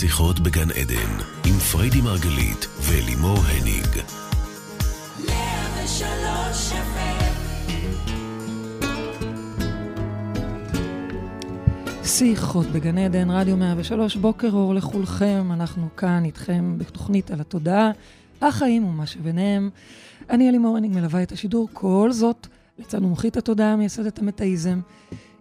שיחות בגן עדן, עם פריידי מרגלית ולימור הניג. שיחות בגן עדן, רדיו 103, בוקר אור לכולכם, אנחנו כאן איתכם בתוכנית על התודעה, החיים ומה שביניהם. אני אלימור הניג מלווה את השידור, כל זאת לצד מומחית התודעה, מייסדת המטאיזם,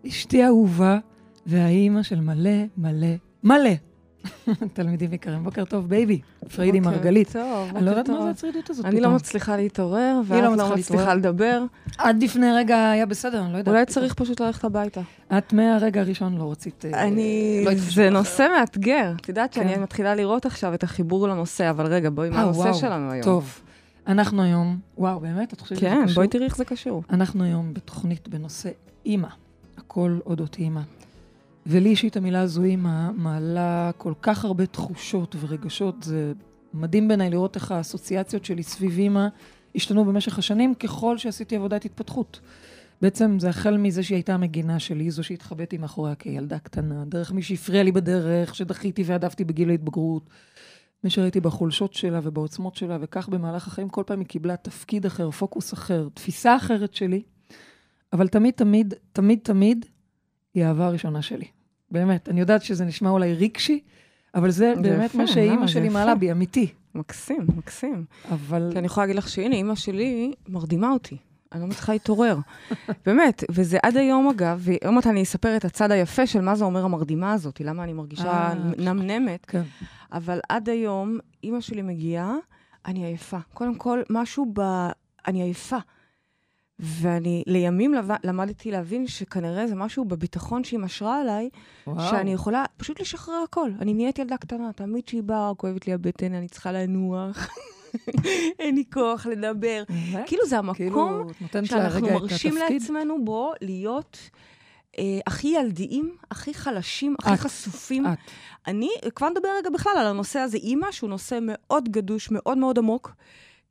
אשתי האהובה והאימא של מלא מלא מלא תלמידים יקרים. בוקר טוב, baby. פריידי מרגלית. בוקר טוב. אני לא יודעת מה זה הצרידות הזאת אני לא מצליחה להתעורר, ואת לא לא מצליחה לדבר. עד לפני רגע היה בסדר, אני לא יודעת. אולי צריך פשוט ללכת הביתה. את מהרגע הראשון לא רצית... אה, אני... לא זה. נושא מאתגר. את יודעת שאני כן. מתחילה לראות עכשיו את החיבור לנושא, אבל רגע, בואי, מה אה, הנושא שלנו היום? טוב. אנחנו היום... וואו, באמת? את חושבת שזה כן, קשור? בואי תראי איך זה קשור. אנחנו היום בתוכנית בנושא אימא. הכל אודות אימא. ולי אישית המילה הזו אימא מעלה כל כך הרבה תחושות ורגשות. זה מדהים בעיניי לראות איך האסוציאציות שלי סביב אימא השתנו במשך השנים ככל שעשיתי עבודת התפתחות. בעצם זה החל מזה שהיא הייתה המגינה שלי, זו שהתחבאתי מאחוריה כילדה קטנה, דרך מי שהפריע לי בדרך, שדחיתי והדפתי בגיל ההתבגרות. מי שראיתי בחולשות שלה ובעוצמות שלה, וכך במהלך החיים כל פעם היא קיבלה תפקיד אחר, פוקוס אחר, תפיסה אחרת שלי, אבל תמיד, תמיד, תמיד, תמיד, היא האהבה הראשונה שלי. באמת, אני יודעת שזה נשמע אולי רגשי, אבל זה זה באמת יפה, מה שאימא שלי. מעלה בי, אמיתי. מקסים, מקסים. אבל... כי אני יכולה להגיד לך שהנה, אימא שלי מרדימה אותי. אני לא מצליחה להתעורר. באמת, וזה עד היום אגב, ויום מעט אני אספר את הצד היפה של מה זה אומר המרדימה הזאת, למה אני מרגישה אה, נמנמת. כן. אבל עד היום, אימא שלי מגיעה, אני עייפה. קודם כל, משהו ב... אני עייפה. ואני לימים לב... למדתי להבין שכנראה זה משהו בביטחון שהיא משרה עליי, וואו. שאני יכולה פשוט לשחרר הכל. אני נהיית ילדה קטנה, תמיד שהיא באה, כואבת לי הבטן, אני צריכה לנוח. אין לי כוח לדבר. כאילו זה המקום כאילו, שאנחנו מרשים. לעצמנו בו להיות אה, הכי ילדיים, הכי חלשים, הכי את, חשופים. את. אני כבר נדבר רגע בכלל על הנושא הזה, אימא, שהוא נושא מאוד גדוש, מאוד מאוד עמוק.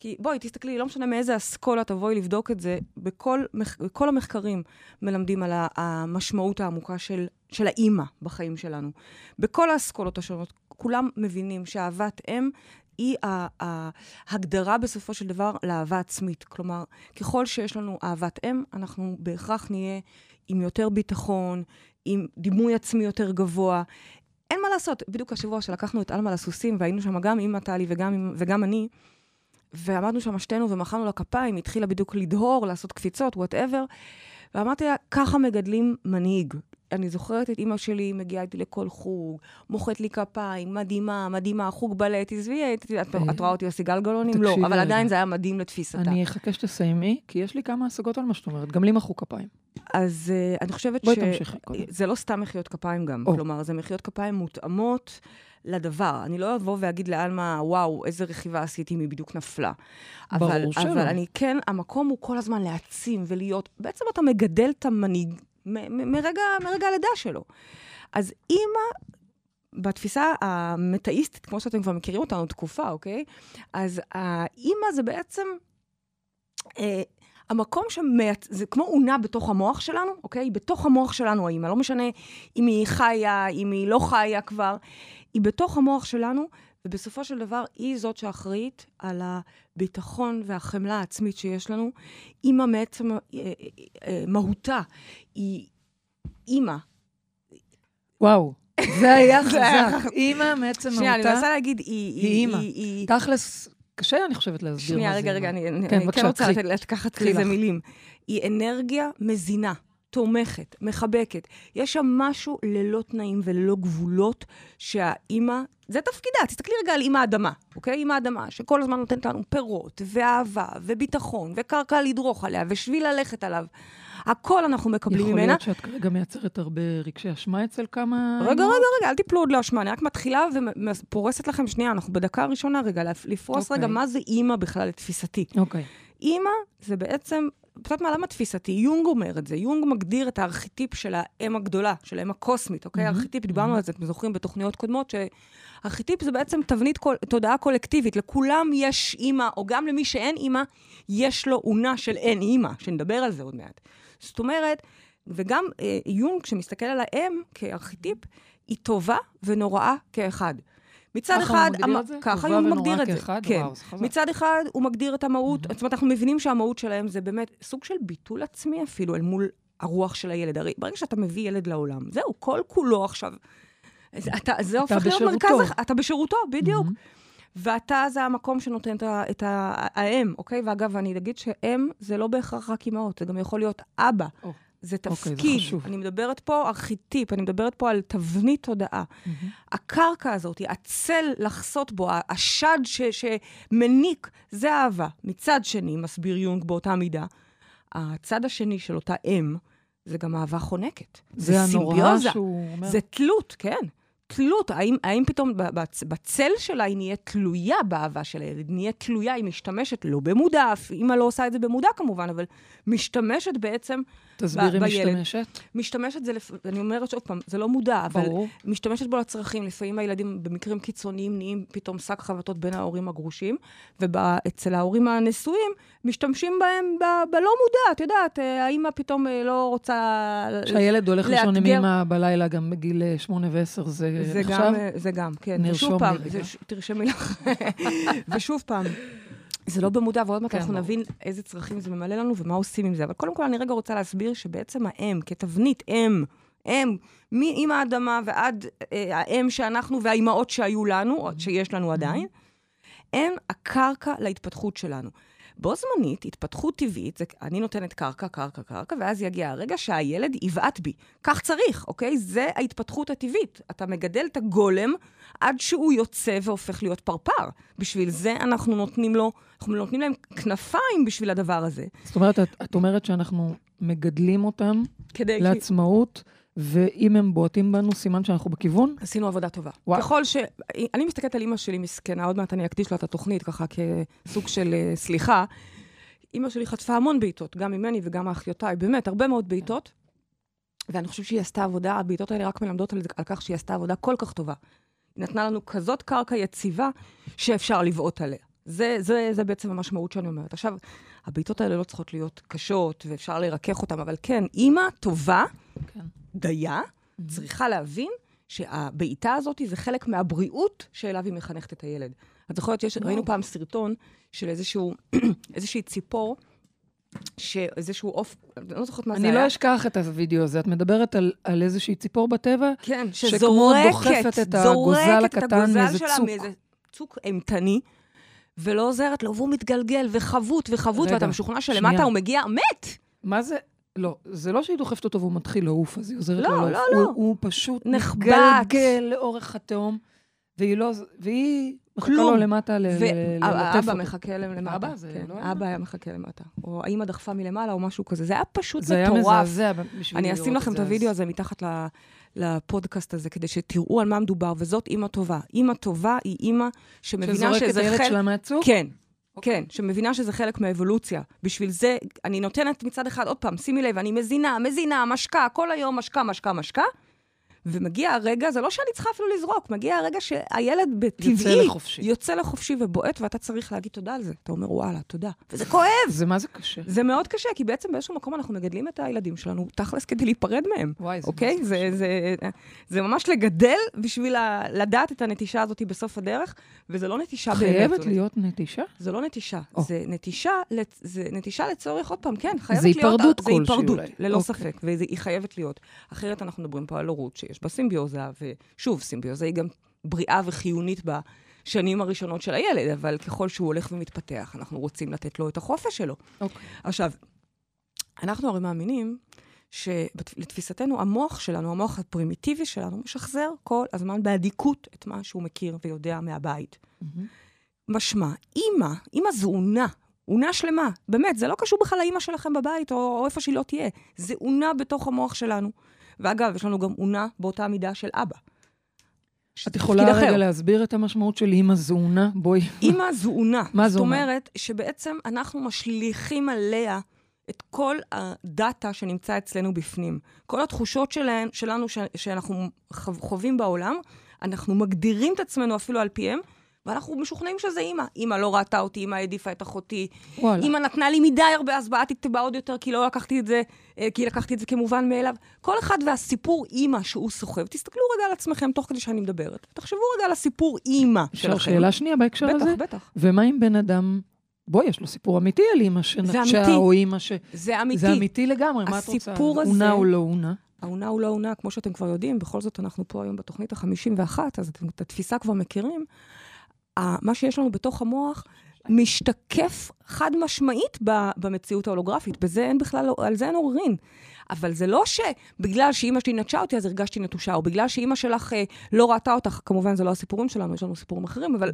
כי בואי, תסתכלי, לא משנה מאיזה אסכולה תבואי לבדוק את זה, בכל, בכל המחקרים מלמדים על המשמעות העמוקה של, של האימא בחיים שלנו. בכל האסכולות השונות, כולם מבינים שאהבת אם היא ההגדרה בסופו של דבר לאהבה עצמית. כלומר, ככל שיש לנו אהבת אם, אנחנו בהכרח נהיה עם יותר ביטחון, עם דימוי עצמי יותר גבוה. אין מה לעשות, בדיוק השבוע שלקחנו את עלמה לסוסים, והיינו שם גם אימא טלי וגם, וגם אני, ועמדנו שם שתינו ומחאנו לה כפיים, היא התחילה בדיוק לדהור, לעשות קפיצות, whatever, ואמרתי לה, ככה מגדלים מנהיג. אני זוכרת את אימא שלי מגיעה איתי לכל חוג, מוחאת לי כפיים, מדהימה, מדהימה, חוג בלט, עזבי, את, את, אה, רואה אותי עושה גלגלונים? לא, אבל. עדיין זה היה מדהים לתפיסתה. אני אחכה שתסיימי, כי יש לי כמה השגות על מה שאת אומרת. גם לי מחאו כפיים. אז uh, אני חושבת בואי ש... תמשיכי קודם. זה לא סתם מחיאות כפיים גם. כלומר, זה מחיאות כפיים מותאמות לדבר. אני לא אבוא ואגיד לעלמה, וואו, איזה רכיבה עשיתי אם היא בדיוק נפלה. ברור אבל, שלא. אבל אני כן, המקום הוא כל הזמן להעצים ולהיות... בעצם אתה מגדל את המנהיג מרגע, מרגע הלידה שלו. אז אימא... בתפיסה המטאיסטית, כמו שאתם כבר מכירים אותנו תקופה, אוקיי? אז האימא זה בעצם אה, המקום שמייצ... זה כמו אונה בתוך המוח שלנו, אוקיי? בתוך המוח שלנו האימא, לא משנה אם היא חיה, אם היא לא חיה כבר, היא בתוך המוח שלנו, ובסופו של דבר היא זאת שאחראית על הביטחון והחמלה העצמית שיש לנו. אימא מעצם אה, אה, אה, מהותה היא אימא. וואו, זה היה חזק. אימא מעצם שנייה, אני מהותה. מנסה להגיד, היא... אימא. תכלס, קשה, אני חושבת, להסביר שנייה, מה זה רגע, אימא. רגע, אני, אני כן, כן רוצה לקחת לזה. מילים. היא אנרגיה מזינה, תומכת, מחבקת. יש שם משהו ללא תנאים וללא גבולות שהאימא, זה תפקידה. תסתכלי רגע על אימא אדמה, אוקיי? אימא אדמה, שכל הזמן נותנת לנו פירות, ואהבה, וביטחון, וקרקע לדרוך עליה, ושביל ללכת עליו. הכל אנחנו מקבלים יכול ממנה. להיות שאת כרגע מייצרת הרבה רגשי אשמה אצל כמה... רגע? רגע, רגע, אל תיפלו עוד לאשמה, אני רק מתחילה ופורסת לכם, שנייה, אנחנו בדקה הראשונה רגע, לפרוס אוקיי. רגע מה זה אימא בכלל לתפיסתי. אוקיי. אימא זה בעצם, קצת מהלמה תפיסתי, יונג אומר את זה, יונג מגדיר את הארכיטיפ של האם הגדולה, של האם הקוסמית, אוקיי? מהמם, ארכיטיפ, דיברנו מהמם. על זה, אתם זוכרים בתוכניות קודמות, שארכיטיפ זה בעצם תבנית קול, תודעה קולקטיבית, לכולם יש אימא, או גם למי שאין אימא, יש לו אונה של אין אימא, שנדבר על זה עוד מעט. זאת אומרת, וגם אה, יונג, כשמסתכל על האם כארכיטיפ, היא טובה ונוראה כאחד. מצד ככה אחד, הוא מגדיר המ- את זה? ככה הוא מגדיר את זה. כאחד? כן. וואו. מצד אחד, הוא מגדיר את המהות, Mhm. זאת אומרת, אנחנו מבינים שהמהות שלהם זה באמת סוג של ביטול עצמי אפילו אל מול הרוח של הילד. הרי ברגע שאתה מביא ילד לעולם, זהו, כל כולו עכשיו. זה, אתה, זה הופך להיות בשירותו. מרכז, הח- אתה בשירותו, בדיוק. מהמם. ואתה זה המקום שנותן את, ה- את ה- האם, אוקיי? ואגב, אני אגיד שאם זה לא בהכרח רק אימהות, זה גם יכול להיות אבא. או, זה אוקיי, זה תפקיד. חשוב. אני מדברת פה ארכיטיפ, אני מדברת פה על תבנית תודעה. מהמם. הקרקע הזאת, הצל לחסות בו, השד ש, שמניק, זה אהבה. מצד שני, מסביר יונג באותה מידה, הצד השני של אותה אם, זה גם אהבה חונקת. זה הנורא סימביוזה. שהוא אומר. זה תלות, כן. תלות, האם, האם פתאום בצ- בצל שלה היא נהיית תלויה באהבה של הילד, נהיית תלויה, היא משתמשת, לא במודע, אף אימא לא עושה את זה במודע כמובן, אבל משתמשת בעצם, תסבירי. משתמשת. משתמשת זה, לפ... אני אומרת שוב פעם, זה לא מודע, אבל ברור. משתמשת בו לצרכים. לפעמים הילדים במקרים קיצוניים נהיים פתאום שק חבטות בין ההורים הגרושים, ואצל ההורים הנשואים משתמשים בהם ב- בלא מודע. את יודעת, אה, האימא פתאום אה, לא רוצה... כשהילד הולך לישון עם אמא בלילה, גם בגיל אה, שמונה ועשר, זה זה נחשב? גם, זה גם, כן. נרשום לי רגע. ש- תרשמי לך. ושוב פעם, זה לא במודע, ועוד מעט כן, אנחנו ברור. נבין איזה צרכים זה ממלא לנו ומה עושים עם זה. אבל קודם כל, אני רגע רוצה להסביר שבעצם האם, כתבנית אם, אם, מאמא האדמה ועד אה, האם שאנחנו והאימהות שהיו לנו, או שיש לנו עדיין, הם הקרקע להתפתחות שלנו. בו זמנית, התפתחות טבעית, זה, אני נותנת קרקע, קרקע, קרקע, ואז יגיע הרגע שהילד יבעט בי. כך צריך, אוקיי? זה ההתפתחות הטבעית. אתה מגדל את הגולם עד שהוא יוצא והופך להיות פרפר. בשביל זה אנחנו נותנים לו, אנחנו נותנים להם כנפיים בשביל הדבר הזה. זאת אומרת, את, את אומרת שאנחנו מגדלים אותם כדי... לעצמאות, ואם הם בועטים בנו, סימן שאנחנו בכיוון? עשינו עבודה טובה. וואו. ככל ש... אני מסתכלת על אימא שלי מסכנה, עוד מעט אני אקדיש לה את התוכנית ככה כסוג של אה, סליחה. אימא שלי חטפה המון בעיטות, גם ממני וגם מאחיותיי, באמת, הרבה מאוד בעיטות. ואני חושבת שהיא עשתה עבודה, הבעיטות האלה רק מלמדות על, על כך שהיא עשתה עבודה כל כך טובה. היא נתנה לנו כזאת קרקע יציבה שאפשר לבעוט עליה. זה, זה, זה בעצם המשמעות שאני אומרת. עכשיו, הבעיטות האלה לא צריכות להיות קשות, ואפשר לרכך אותן, אבל כן, אימא טובה, כן. דייה, צריכה להבין שהבעיטה הזאת זה חלק מהבריאות שאליו היא מחנכת את הילד. את זוכרת שיש, וואו. ראינו פעם סרטון של איזשהו, איזושהי ציפור, שאיזשהו עוף, אני לא זוכרת מה זה אני היה. לא אשכח את הווידאו הזה. את מדברת על, על איזושהי ציפור בטבע? כן, שזורקת, דוחפת את הגוזל הקטן מאיזה צוק. מאיזה צוק אימתני, ולא עוזרת לו, והוא מתגלגל וחבוט וחבוט, ואתה משוכנע שלמטה. הוא מגיע מת. מה זה? לא, זה לא שהיא דוחפת אותו והוא מתחיל לעוף, אז היא עוזרת לא, לו לעוף. לא, הוא, לא. הוא פשוט נחבט. לאורך התהום, והיא לא... והיא מחכה. לו למטה ל- והאבא אותו. מחכה להם למטה. אבא? זה כן, לא היה? אבא היה מחכה למטה. או האמא דחפה מלמעלה או משהו כזה. זה היה פשוט זה היה מטורף. מזעזע בשבילי אני אשים לכם את זה, הוידאו אז- הזה מתחת ל- לפודקאסט הזה, כדי שתראו על מה מדובר, וזאת אימא טובה. אימא טובה היא אימא שמבינה שזורק את שזה הילד חלק... שלה מהצוק? כן. אוקיי. כן, שמבינה שזה חלק מהאבולוציה. בשביל זה, אני נותנת מצד אחד, עוד פעם, שימי לב, אני מזינה, מזינה, משקה, כל היום משקה, משקה, משקה, ומגיע הרגע, זה לא שאני צריכה אפילו לזרוק, מגיע הרגע שהילד בטבעי לחופשי. יוצא לחופשי ובועט, ואתה צריך להגיד תודה על זה. אתה אומר, וואלה, תודה. וזה כואב. זה מה זה קשה. זה מאוד קשה, כי בעצם באיזשהו מקום אנחנו מגדלים את הילדים שלנו, תכלס כדי להיפרד מהם. וואי, זה אוקיי? זה זה, זה, זה ממש לגדל בשביל ה- לדעת את הנטישה הזאת בסוף הדרך, וזה לא נטישה באמת. חייבת להיות נטישה? זה לא נטישה, או. זה נטישה, זה נטישה לצורך, עוד פעם, כן, חייבת זה להיות... היפרדות זה כלשהי היפרדות, אולי. ללא אוקיי. ספק, והיא חייבת להיות. אחרת אנחנו מדברים פה על הורות שיש בה סימביוזה, ושוב, סימביוזה היא גם בריאה וחיונית בשנים הראשונות של הילד, אבל ככל שהוא הולך ומתפתח, אנחנו רוצים לתת לו את החופש שלו. אוקיי. עכשיו, אנחנו הרי מאמינים שלתפיסתנו, המוח שלנו, המוח הפרימיטיבי שלנו, משחזר כל הזמן באדיקות את מה שהוא מכיר ויודע מהבית. מהמם. משמע, אימא, אימא זו אונה, אונה שלמה. באמת, זה לא קשור בכלל לאימא שלכם בבית, או, או איפה שהיא לא תהיה. זה אונה בתוך המוח שלנו. ואגב, יש לנו גם אונה באותה מידה של אבא. את יכולה תפקיד אחר. רגע להסביר את המשמעות של אימא זונה? בואי. אימא זו אונה. מה זה זאת אומר? אומרת שבעצם אנחנו משליכים עליה את כל הדאטה שנמצא אצלנו בפנים. כל התחושות שלהן, שלנו ש, שאנחנו חו- חווים בעולם, אנחנו מגדירים את עצמנו אפילו על פיהם, ואנחנו משוכנעים שזה אימא. אימא לא ראתה אותי, אימא העדיפה את אחותי. וואלה. אימא נתנה לי מדי הרבה, אז בעטתי בה עוד יותר, כי לא לקחתי את זה, אה, כי לקחתי את זה כמובן מאליו. כל אחד והסיפור אימא שהוא סוחב. תסתכלו רגע על עצמכם תוך כדי שאני מדברת. תחשבו רגע על הסיפור אימא שלכם. אפשר שאלה שנייה בהקשר בטח, הזה? בטח. ומה אם בן אדם, בואי, יש לו סיפור אמיתי על אימא שנטשה. או אימא ש... זה אמיתי. זה אמיתי לגמרי, מה את רוצה? הסיפור הזה- אונה או לא אונה? העונה הוא לא עונה, כמו שאתם כבר יודעים, בכל זאת אנחנו פה היום בתוכנית ה-51, אז את התפיסה כבר מכירים. מה שיש לנו בתוך המוח משתקף חד משמעית במציאות ההולוגרפית. בזה אין בכלל, על זה אין עוררין. אבל זה לא שבגלל שאימא שלי נטשה אותי, אז הרגשתי נטושה, או בגלל שאימא שלך אה, לא ראתה אותך, כמובן זה לא הסיפורים שלנו, יש לנו סיפורים אחרים, אבל,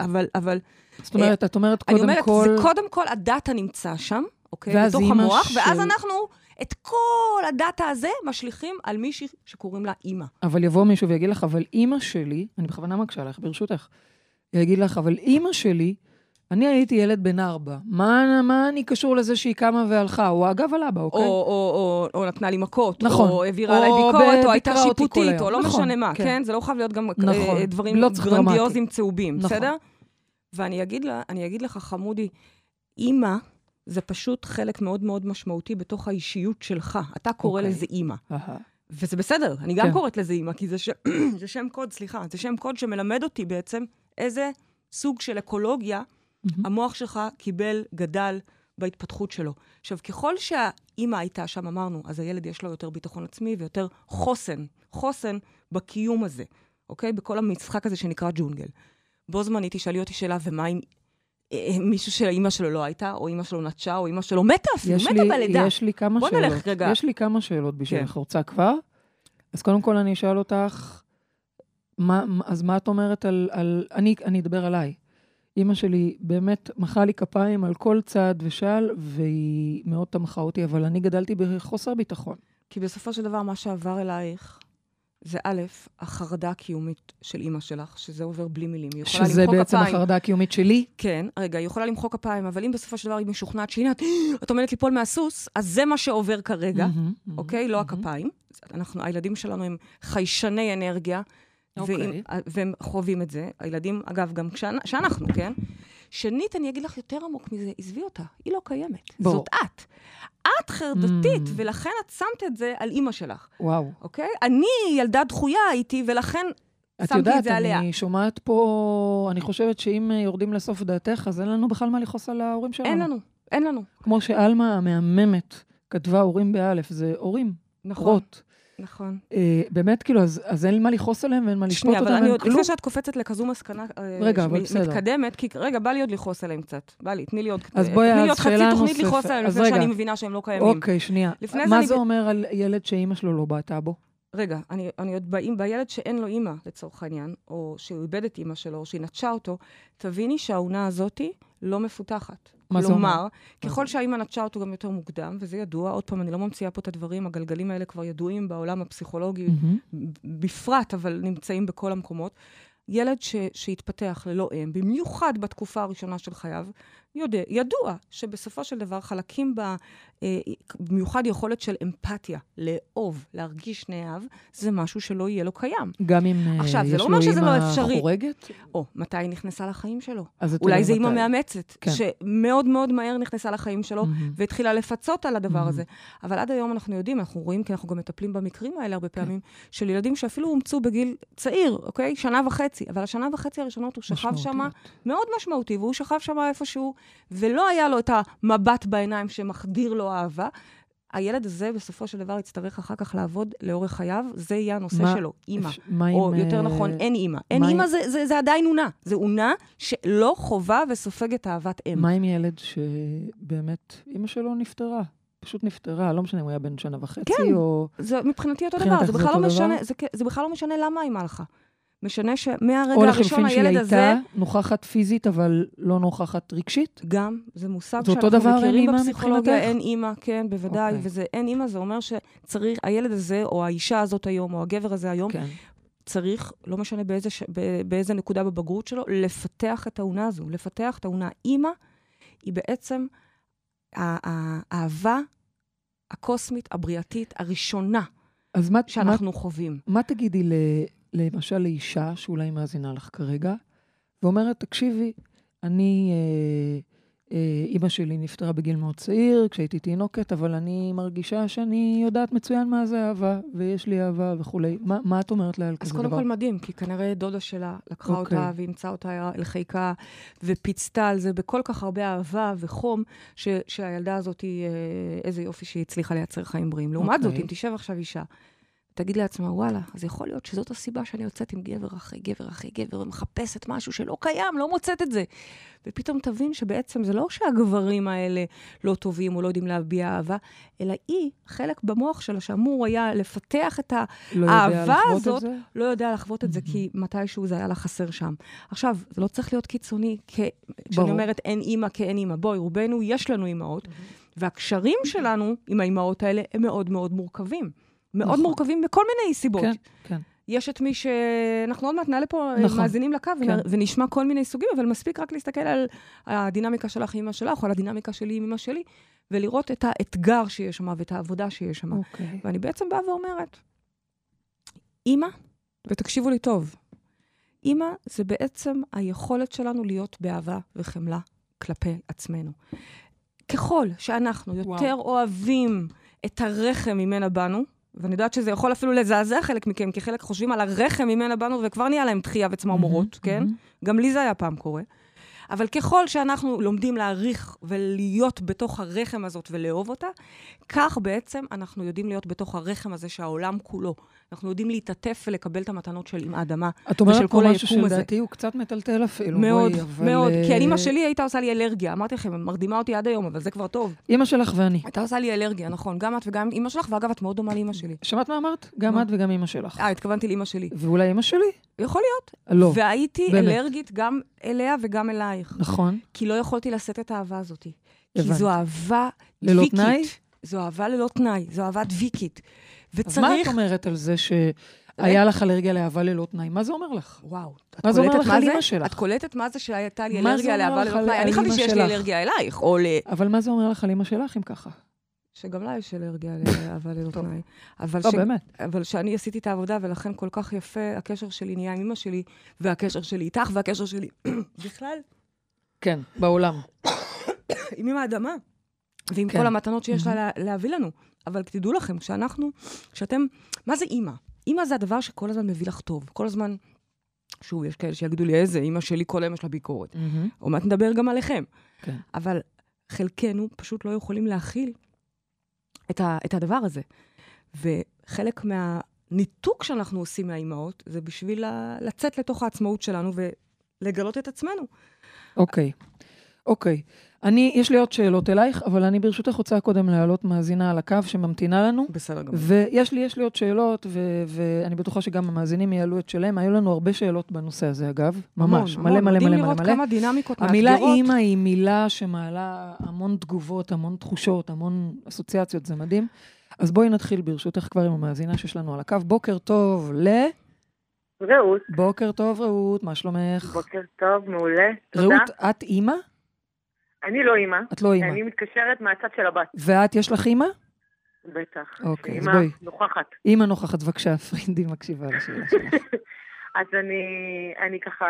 אבל, אבל זאת אומרת, את אומרת אני קודם אומרת, כל... זה קודם כל הדאטה נמצא שם, אוקיי? בתוך המוח, של- ואז אנחנו את כל הדאטה הזה משליכים על מישהי שקוראים לה אימא. אבל יבוא מישהו ויגיד לך, אבל אימא שלי, אני בכוונה מקשה לך, ברשותך, יגיד לך, אבל אימא שלי, אני הייתי ילד בן ארבע, מה, מה אני קשור לזה שהיא קמה והלכה? או אגב על אבא, או, אוקיי? או, או, או נתנה לי מכות, נכון. או העבירה או עליי ביקורת, או הייתה שיפוטית. או לא נכון, משנה מה, כן. כן? זה לא חייב להיות גם נכון. אה, דברים לא גרנדיוזיים צהובים, נכון. בסדר? ואני אגיד, לה, אני אגיד לך, חמודי, אימא זה פשוט חלק מאוד מאוד משמעותי בתוך האישיות שלך. אתה קורא אוקיי. לזה אימא. אהה. וזה בסדר, אני גם כן. קוראת לזה אימא, כי זה, ש... זה שם קוד, סליחה, זה שם קוד שמלמד אותי בעצם איזה סוג של אקולוגיה מהמם. המוח שלך קיבל, גדל בהתפתחות שלו. עכשיו, ככל שהאימא הייתה שם, אמרנו, אז הילד יש לו יותר ביטחון עצמי ויותר חוסן, חוסן בקיום הזה, אוקיי? בכל המשחק הזה שנקרא ג'ונגל. בו זמנית תשאלי אותי שאלה, ומה אם אה, אה, מישהו שאימא שלו לא הייתה, או אימא שלו נטשה, או אימא שלו מתה אפילו, מתה לי, בלידה. יש לי כמה בוא שאלות. נלך רגע. יש לי כמה שאלות בשבילך. כן. רוצה כבר? אז קודם כל אני אשאל אותך, מה, אז מה את אומרת על... על אני, אני אדבר עליי. אימא שלי באמת מחאה לי כפיים על כל צעד ושעל, והיא מאוד תמכה אותי, אבל אני גדלתי בחוסר ביטחון. כי בסופו של דבר, מה שעבר אלייך, זה א', החרדה הקיומית של אימא שלך, שזה עובר בלי מילים. היא יכולה שזה בעצם כפיים. החרדה הקיומית שלי. כן, רגע, היא יכולה למחוא כפיים, אבל אם בסופו של דבר היא משוכנעת שהנה, את- את עומדת ליפול מהסוס, אז זה מה שעובר כרגע, אוקיי? לא. הכפיים. אנחנו, הילדים שלנו הם חיישני אנרגיה, אוקיי. ואם- והם חווים את זה. הילדים, אגב, גם כשאנ- כשאנחנו, כן? שנית, אני אגיד לך יותר עמוק מזה, עזבי אותה, היא לא קיימת. ברור. זאת את. את חרדתית, Mm. ולכן את שמת את זה על אימא שלך. וואו. אוקיי? אני ילדה דחויה הייתי, ולכן את שמתי יודעת, את זה עליה. אני שומעת פה, אני חושבת שאם אה, יורדים לסוף דעתך, אז אין לנו בכלל מה לכעוס על ההורים שלנו. אין לנו, אין לנו. כמו שעלמה המהממת כתבה הורים באלף, זה הורים, נכון, רוט. נכון. אה, באמת, כאילו, אז, אז אין מה לכעוס עליהם ואין מה לשפוט שנייה, אותם, אבל אני עוד, כלום. לפני שאת קופצת לכזו מסקנה אה, רגע, אבל בסדר. מתקדמת, כי רגע, בא לי עוד לכעוס עליהם קצת. בא לי, תני לי עוד, אז בואי, תני לי עוד חצי תוכנית. לכעוס עליהם, לפני שאני רגע. מבינה שהם לא קיימים. אוקיי, שנייה. מה זה אומר על ילד שאימא שלו לא בעטה בו? רגע, אני, אני עוד באים, בילד שאין לו אימא, לצורך העניין, או שהוא איבד את אימא שלו, או שהיא נטשה אותו, תביני שהאונה הזאתי לא מפותחת. מה זה אומר? כלומר, ככל שהאימא נטשה אותו גם יותר מוקדם, וזה ידוע, עוד פעם, אני לא ממציאה פה את הדברים, הגלגלים האלה כבר ידועים בעולם הפסיכולוגי מהמם. בפרט, אבל נמצאים בכל המקומות. ילד ש, שהתפתח ללא אם, במיוחד בתקופה הראשונה של חייו, יודע, ידוע שבסופו של דבר חלקים ב... אה, במיוחד יכולת של אמפתיה, לאהוב, להרגיש נאהב, זה משהו שלא יהיה לו קיים. גם אם אה, עכשיו, זה יש לא לו אומר שזה לא אפשרי. חורגת? או, מתי היא נכנסה לחיים שלו? אולי זו אימא. מאמצת, כן. שמאוד מאוד מהר נכנסה לחיים שלו, מהמם. והתחילה לפצות על הדבר מהמם. הזה. אבל עד היום אנחנו יודעים, אנחנו רואים, כי אנחנו גם מטפלים במקרים האלה הרבה פעמים, של ילדים שאפילו אומצו בגיל צעיר, אוקיי? שנה וחצי. אבל השנה וחצי הראשונות הוא שכב שם. מאוד משמעותי, והוא שכב שם איפשהו, ולא היה לו את המבט בעיניים שמחדיר לו אהבה. הילד הזה בסופו של דבר יצטרך אחר כך לעבוד לאורך חייו, זה יהיה הנושא מה- שלו, אימא. או עם, יותר אה, נכון, אין אימא. אין עם- אימא זה, זה, זה עדיין אונה. זה אונה שלא חובה וסופגת אהבת אם. מה עם ילד שבאמת אימא שלו נפטרה? פשוט נפטרה, לא משנה אם הוא היה בן שנה וחצי כן. או... זה מבחינתי אותו דבר, זה בכלל לא משנה? זה, זה בכלל לא משנה למה אימא הלכה. משנה שמהרגע או הראשון לחלופין שהיא הילד הזה, הייתה נוכחת פיזית, אבל לא נוכחת רגשית? גם, זה מושג זה שאנחנו מכירים בפסיכולוגיה? אין אימא, כן, בוודאי, אוקיי. וזה אין אימא, זה אומר שצריך, הילד הזה, או האישה הזאת היום, או הגבר הזה היום, כן. צריך, לא משנה באיזה, ש... באיזה נקודה בבגרות שלו, לפתח את האונה הזו, לפתח את האונה. אימא היא בעצם האהבה הקוסמית, הבריאתית, הראשונה אז מה, מה, שאנחנו חווים. מה תגידי ל, למשל לאישה שאולי מאזינה לך כרגע, ואומרת, תקשיבי, אני... אה, אה, אימא שלי נפטרה בגיל מאוד צעיר, כשהייתי תינוקת, אבל אני מרגישה שאני יודעת מצוין מה זה אהבה, ויש לי אהבה וכולי. מה, מה את אומרת לה על כזה דבר? אז קודם כל מדהים, כי כנראה דודה שלה לקחה okay. אוקיי. אותה ואימצה אותה אל חיקה, ופיצתה על זה בכל כך הרבה אהבה וחום, ש, שהילדה הזאת, אה, איזה יופי שהיא הצליחה לייצר חיים בריאים. לעומת okay. זאת, אוקיי. אם תשב עכשיו אישה, תגיד לעצמה, וואלה, אז יכול להיות שזאת הסיבה שאני יוצאת עם גבר אחרי גבר אחרי גבר ומחפשת משהו שלא קיים, לא מוצאת את זה. ופתאום תבין שבעצם זה לא שהגברים האלה לא טובים או לא יודעים להביע אהבה, אלא היא, חלק במוח שלה שאמור היה לפתח את לא האהבה הזאת, את לא יודע לחוות את זה, כי מתישהו זה היה לה חסר שם. עכשיו, זה לא צריך להיות קיצוני, כשאני אומרת אין אימא כאין אימא. בואי, רובנו, יש לנו אימהות, והקשרים שלנו עם האימהות האלה הם מאוד מאוד מורכבים. מאוד נכון. מורכבים מכל מיני סיבות. כן, כן. יש את מי ש... אנחנו עוד מעט נעלה פה, נכון. מאזינים לקו, כן. ונשמע כל מיני סוגים, אבל מספיק רק להסתכל על הדינמיקה שלך עם אמא שלך, או על הדינמיקה שלי עם אמא שלי, ולראות את האתגר שיש שם ואת העבודה שיש שם. אוקיי. ואני בעצם באה ואומרת, אמא, ותקשיבו לי טוב, אמא זה בעצם היכולת שלנו להיות באהבה וחמלה כלפי עצמנו. ככל שאנחנו יותר וואו. אוהבים את הרחם ממנה בנו, ואני יודעת שזה יכול אפילו לזעזע חלק מכם, כי חלק חושבים על הרחם ממנה באנו וכבר נהיה להם דחייה וצמרמורות, mm-hmm, כן? Mm-hmm. גם לי זה היה פעם קורה. אבל ככל שאנחנו לומדים להעריך ולהיות בתוך הרחם הזאת ולאהוב אותה, כך בעצם אנחנו יודעים להיות בתוך הרחם הזה שהעולם כולו. אנחנו יודעים להתעטף ולקבל את המתנות של עם האדמה את אומרת פה משהו שלדעתי הוא קצת מטלטל אפילו. מאוד, בואי, אבל... מאוד. כי על אימא שלי הייתה עושה לי אלרגיה. אמרתי לכם, מרדימה אותי עד היום, אבל זה כבר טוב. אימא שלך ואני. הייתה עושה לי אלרגיה, נכון. גם את וגם אימא שלך, ואגב, את מאוד דומה לאימא שלי. שמעת מה אמרת? גם את וגם אימא שלך. אה, התכוונתי לאימא שלי. ואולי אימא שלי? יכול להיות. לא. והייתי אלרגית גם אליה וגם אלייך. נכון. כי לא יכולתי לשאת את האהבה הזאת. כי זו אהבה ללא דביקית. תנאי? זו אהבה ללא תנאי, זו אהבה דביקית. וצריך... אז מה את אומרת על זה שהיה לך אלרגיה לאהבה ללא תנאי? מה זה אומר לך? וואו. מה זה אומר לך על אימא שלך? את קולטת מה זה שהייתה לי אלרגיה לאהבה ללא תנאי? אני חשבתי שיש לי אלרגיה אלייך, או ל... אבל מה זה אומר לך על אימא שלך, אם ככה? שגם לה יש אלרגיה לאהבה ללא תנאי. לא, באמת. אבל שאני עשיתי את העבודה, ולכן כל כך יפה הקשר שלי נהיה עם אמא שלי, והקשר שלי איתך, והקשר שלי בכלל. כן, בעולם. עם אמא האדמה, ועם כן. כל המתנות שיש לה להביא לנו. אבל תדעו לכם, כשאנחנו, כשאתם, מה זה אימא? אימא זה הדבר שכל הזמן מביא לך טוב. כל הזמן, שוב, יש כאלה שיגידו לי, איזה, אימא שלי כל היום יש לה ביקורת. עוד מעט נדבר גם עליכם. כן. אבל חלקנו פשוט לא יכולים להכיל את, ה, את הדבר הזה. וחלק מהניתוק שאנחנו עושים מהאימהות, זה בשביל ה, לצאת לתוך העצמאות שלנו ולגלות את עצמנו. אוקיי, אוקיי. אני, יש לי עוד שאלות אלייך, אבל אני ברשותך רוצה קודם להעלות מאזינה על הקו שממתינה לנו. בסדר גמור. ויש לי, יש לי עוד שאלות, ו- ואני בטוחה שגם המאזינים יעלו את שלהם. היו לנו הרבה שאלות בנושא הזה, אגב. ממש, המון, מלא, מלא, מלא, מלא, מלא. מדהים לראות כמה דינמיקות מאתגרות. המילה אימא היא מילה שמעלה המון תגובות, המון תחושות, המון אסוציאציות, זה מדהים. אז בואי נתחיל ברשותך כבר עם המאזינה שיש לנו על הקו. בוקר טוב ל... רעות. בוקר טוב, רעות, מה שלומך? בוקר טוב, מעולה. תודה. רעות, את אימא? אני לא אימא. את לא אימא. אני מתקשרת מהצד של הבת. ואת, יש לך אימא? בטח. אוקיי, אז אימא בואי. נוכחת. אימא נוכחת, בבקשה, פרינדי מקשיבה לשאלה שלך. אז אני, אני ככה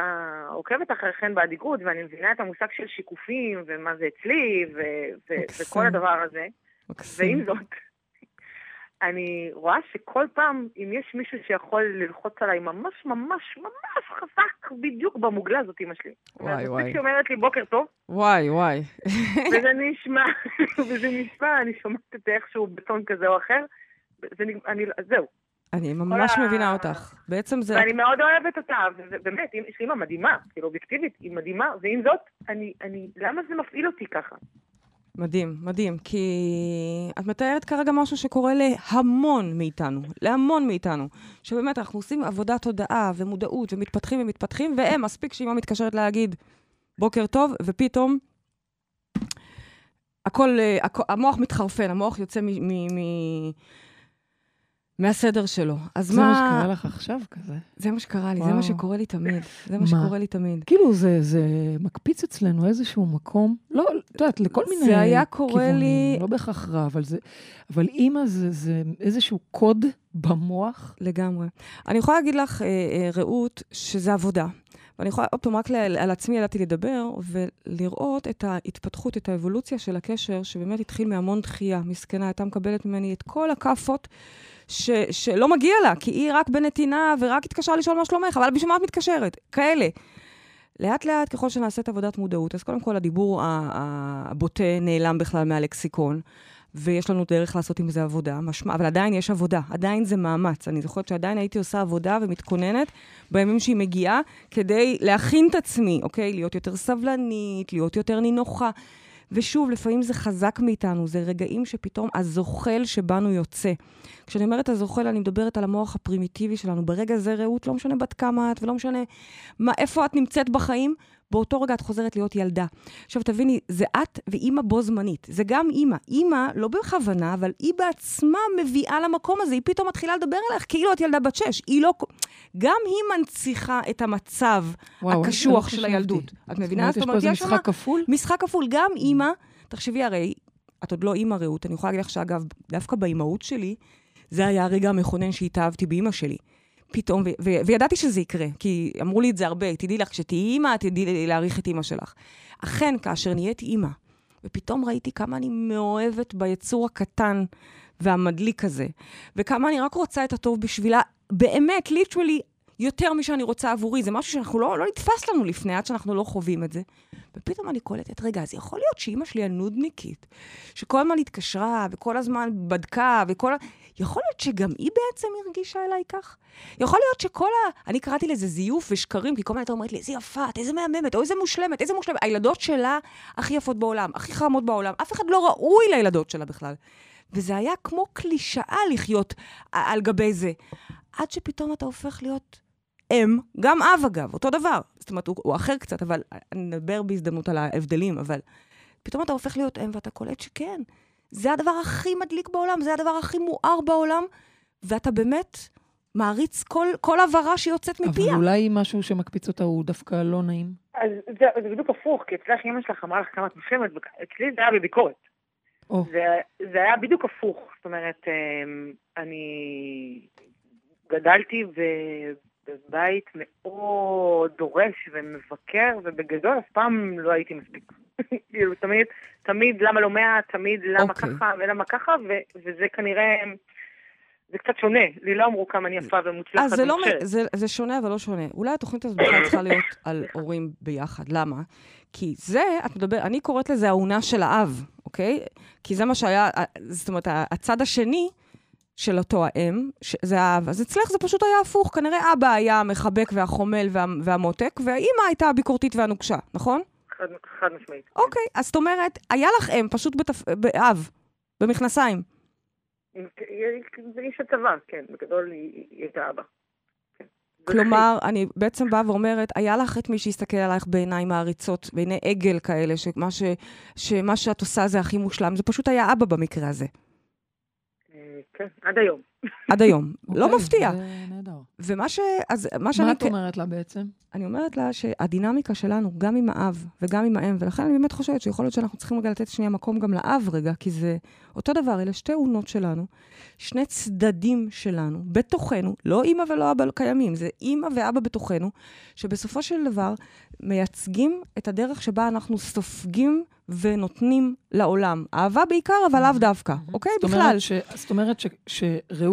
עוקבת אחריכן באדיגות, ואני מבינה את המושג של שיקופים, ומה זה אצלי, ו- ו-. וכל הדבר הזה. מקסים. ועם זאת, אני רואה שכל פעם, אם יש מישהו שיכול ללחוץ עליי ממש ממש ממש חזק, בדיוק במוגלה הזאת, אמא שלי. וואי, וואי. מספיק שאומרת לי בוקר טוב, וואי, וואי. וזה נשמע, וזה נשמע, אני שומעת את זה איכשהו בטון כזה או אחר, זה אני, זהו. אני ממש ה- מבינה אותך. בעצם זה... ואני מאוד אוהבת אותה, ובאמת, יש לי אימא מדהימה, כאילו אובייקטיבית, היא מדהימה, ועם זאת, אני, אני, למה זה מפעיל אותי ככה? מדהים, מדהים, כי את מתארת כרגע משהו שקורה להמון מאיתנו, להמון מאיתנו, שבאמת אנחנו עושים עבודת תודעה ומודעות ומתפתחים ומתפתחים, והם, מספיק שאמא מתקשרת להגיד בוקר טוב, ופתאום הכל, אה, הכ- המוח מתחרפן, המוח יוצא מ... מ, מ מהסדר שלו. אז זה מה... מה שקרה לך עכשיו כזה. זה מה שקרה לי, זה. מה שקורה לי תמיד. זה מה מה? שקורה לי תמיד. כאילו, זה, זה מקפיץ אצלנו איזשהו מקום, לא, את יודעת, לכל זה מיני היה קורה כיוונים, לי- לא בהכרח רע, אבל זה, אבל אימא זה, זה איזשהו קוד במוח. לגמרי. אני יכולה להגיד לך, אה, אה, רעות, שזה עבודה. ואני יכולה, עוד פעם, רק ל- על עצמי ידעתי לדבר, ולראות את ההתפתחות, את האבולוציה של הקשר, שבאמת התחיל מהמון דחייה. מסכנה, הייתה מקבלת ממני את כל הכאפות ש- שלא מגיע לה, כי היא רק בנתינה ורק התקשרה לשאול מה שלומך, אבל בשביל מה את מתקשרת? כאלה. לאט לאט, ככל שנעשית עבודת מודעות, אז קודם כל הדיבור הבוטה נעלם בכלל מהלקסיקון. ויש לנו דרך לעשות עם זה עבודה, משמע, אבל עדיין יש עבודה, עדיין זה מאמץ. אני זוכרת שעדיין הייתי עושה עבודה ומתכוננת בימים שהיא מגיעה, כדי להכין את עצמי, אוקיי? להיות יותר סבלנית, להיות יותר נינוחה. ושוב, לפעמים זה חזק מאיתנו, זה רגעים שפתאום הזוחל שבנו יוצא. כשאני אומרת הזוחל, אני מדברת על המוח הפרימיטיבי שלנו. ברגע זה, רעות, לא משנה בת כמה את, ולא משנה מה, איפה את נמצאת בחיים, באותו רגע את חוזרת להיות ילדה. עכשיו, תביני, זה את ואימא בו זמנית. זה גם אימא. אימא, לא בכוונה, אבל היא בעצמה מביאה למקום הזה. היא פתאום מתחילה לדבר אליך כאילו את ילדה בת שש. היא לא... גם היא מנציחה את המצב וואו, הקשוח לא של. הילדות. את מבינה? זאת אומרת, יש פה משחק כפול? משחק כפול. גם אימא, תחשבי הרי, את עוד לא אימא רעות, אני יכולה להגיד לך שאגב, דווקא באימהות שלי, זה היה הרגע המכונן שהתאהבתי באימא שלי. פתאום, ו- ו- וידעתי שזה יקרה, כי אמרו לי את זה הרבה, תדעי לך, כשתהיי אימא, תדעי להעריך את אימא שלך. אכן, כאשר נהייתי אימא, ופתאום ראיתי כמה אני מאוהבת ביצור הקטן והמדליק הזה, וכמה אני רק רוצה את הטוב בשבילה, באמת, ליטרלי, יותר משאני רוצה עבורי. זה משהו שאנחנו לא, לא נתפס לנו לפני, עד שאנחנו לא חווים את זה. ופתאום אני קולטת, רגע, אז יכול להיות שאימא שלי הנודניקית, שכל הזמן התקשרה, וכל הזמן בדקה, וכל ה... יכול להיות שגם היא בעצם הרגישה אליי כך? יכול להיות שכל ה... אני קראתי לזה זיוף ושקרים, כי כל הזמן הייתה אומרת לי, איזה יפה, את איזה מהממת, או איזה מושלמת, איזה מושלמת. הילדות שלה הכי יפות בעולם, הכי חמות בעולם. אף אחד לא ראוי לילדות שלה בכלל. וזה היה כמו קלישאה לחיות על גבי זה. עד שפתאום אתה הופך להיות אם, גם אב אגב, אותו דבר. זאת אומרת, הוא, הוא אחר קצת, אבל אני נדבר בהזדמנות על ההבדלים, אבל פתאום אתה הופך להיות אם ואתה קולט שכן, זה הדבר הכי מדליק בעולם, זה הדבר הכי מואר בעולם, ואתה באמת מעריץ כל, כל הבהרה שיוצאת מפיה. אבל אולי משהו שמקפיץ אותה הוא דווקא לא נעים. אז זה, זה בדיוק הפוך, כי אצלך אימא שלך אמרה לך כמה את מושלמת, ואצלי זה היה בביקורת. זה, זה היה בדיוק הפוך. זאת אומרת, אמ, אני גדלתי ב- בבית מאוד דורש ומבקר, ובגדול אף פעם לא הייתי מספיק. כאילו, תמיד, תמיד למה לא מאה, תמיד למה אוקיי. ככה ולמה ככה, ו- וזה כנראה, זה קצת שונה. לי לא אמרו כמה אני יפה ומוצלחת אז זה, לא, זה, זה שונה אבל לא שונה. אולי התוכנית הזאת בכלל צריכה להיות על הורים ביחד. למה? כי זה, את מדבר, אני קוראת לזה האונה של האב, אוקיי? כי זה מה שהיה, זאת אומרת, הצד השני של אותו האם, זה האב. אז אצלך זה פשוט היה הפוך. כנראה אבא היה המחבק והחומל וה, והמותק, והאימא הייתה הביקורתית והנוקשה, נכון? חד, חד משמעית. אוקיי, אז זאת אומרת, היה לך אם, פשוט בתפ... באב, במכנסיים. זה איש הצבא, כן, בגדול היא הייתה אבא. כן. כלומר, אני בעצם באה ואומרת, היה לך את מי שיסתכל עלייך בעיניים מעריצות, בעיני עגל כאלה, שמה, ש, שמה שאת עושה זה הכי מושלם, זה פשוט היה אבא במקרה הזה, כן, עד היום. עד היום. לא אוקיי, מפתיע. זה נהדר. ומה ש... אז מה מה שאני... את אומרת לה בעצם? אני אומרת לה שהדינמיקה שלנו, גם עם האב וגם עם האם, ולכן אני באמת חושבת שיכול להיות שאנחנו צריכים רגע לתת שנייה מקום גם לאב רגע, כי זה אותו דבר, אלה שתי אונות שלנו, שני צדדים שלנו, בתוכנו, לא אימא ולא אבא קיימים, זה אימא ואבא בתוכנו, שבסופו של דבר מייצגים את הדרך שבה אנחנו סופגים ונותנים לעולם. אהבה בעיקר, אבל לאו דווקא, אוקיי? בכלל. זאת אומרת ש,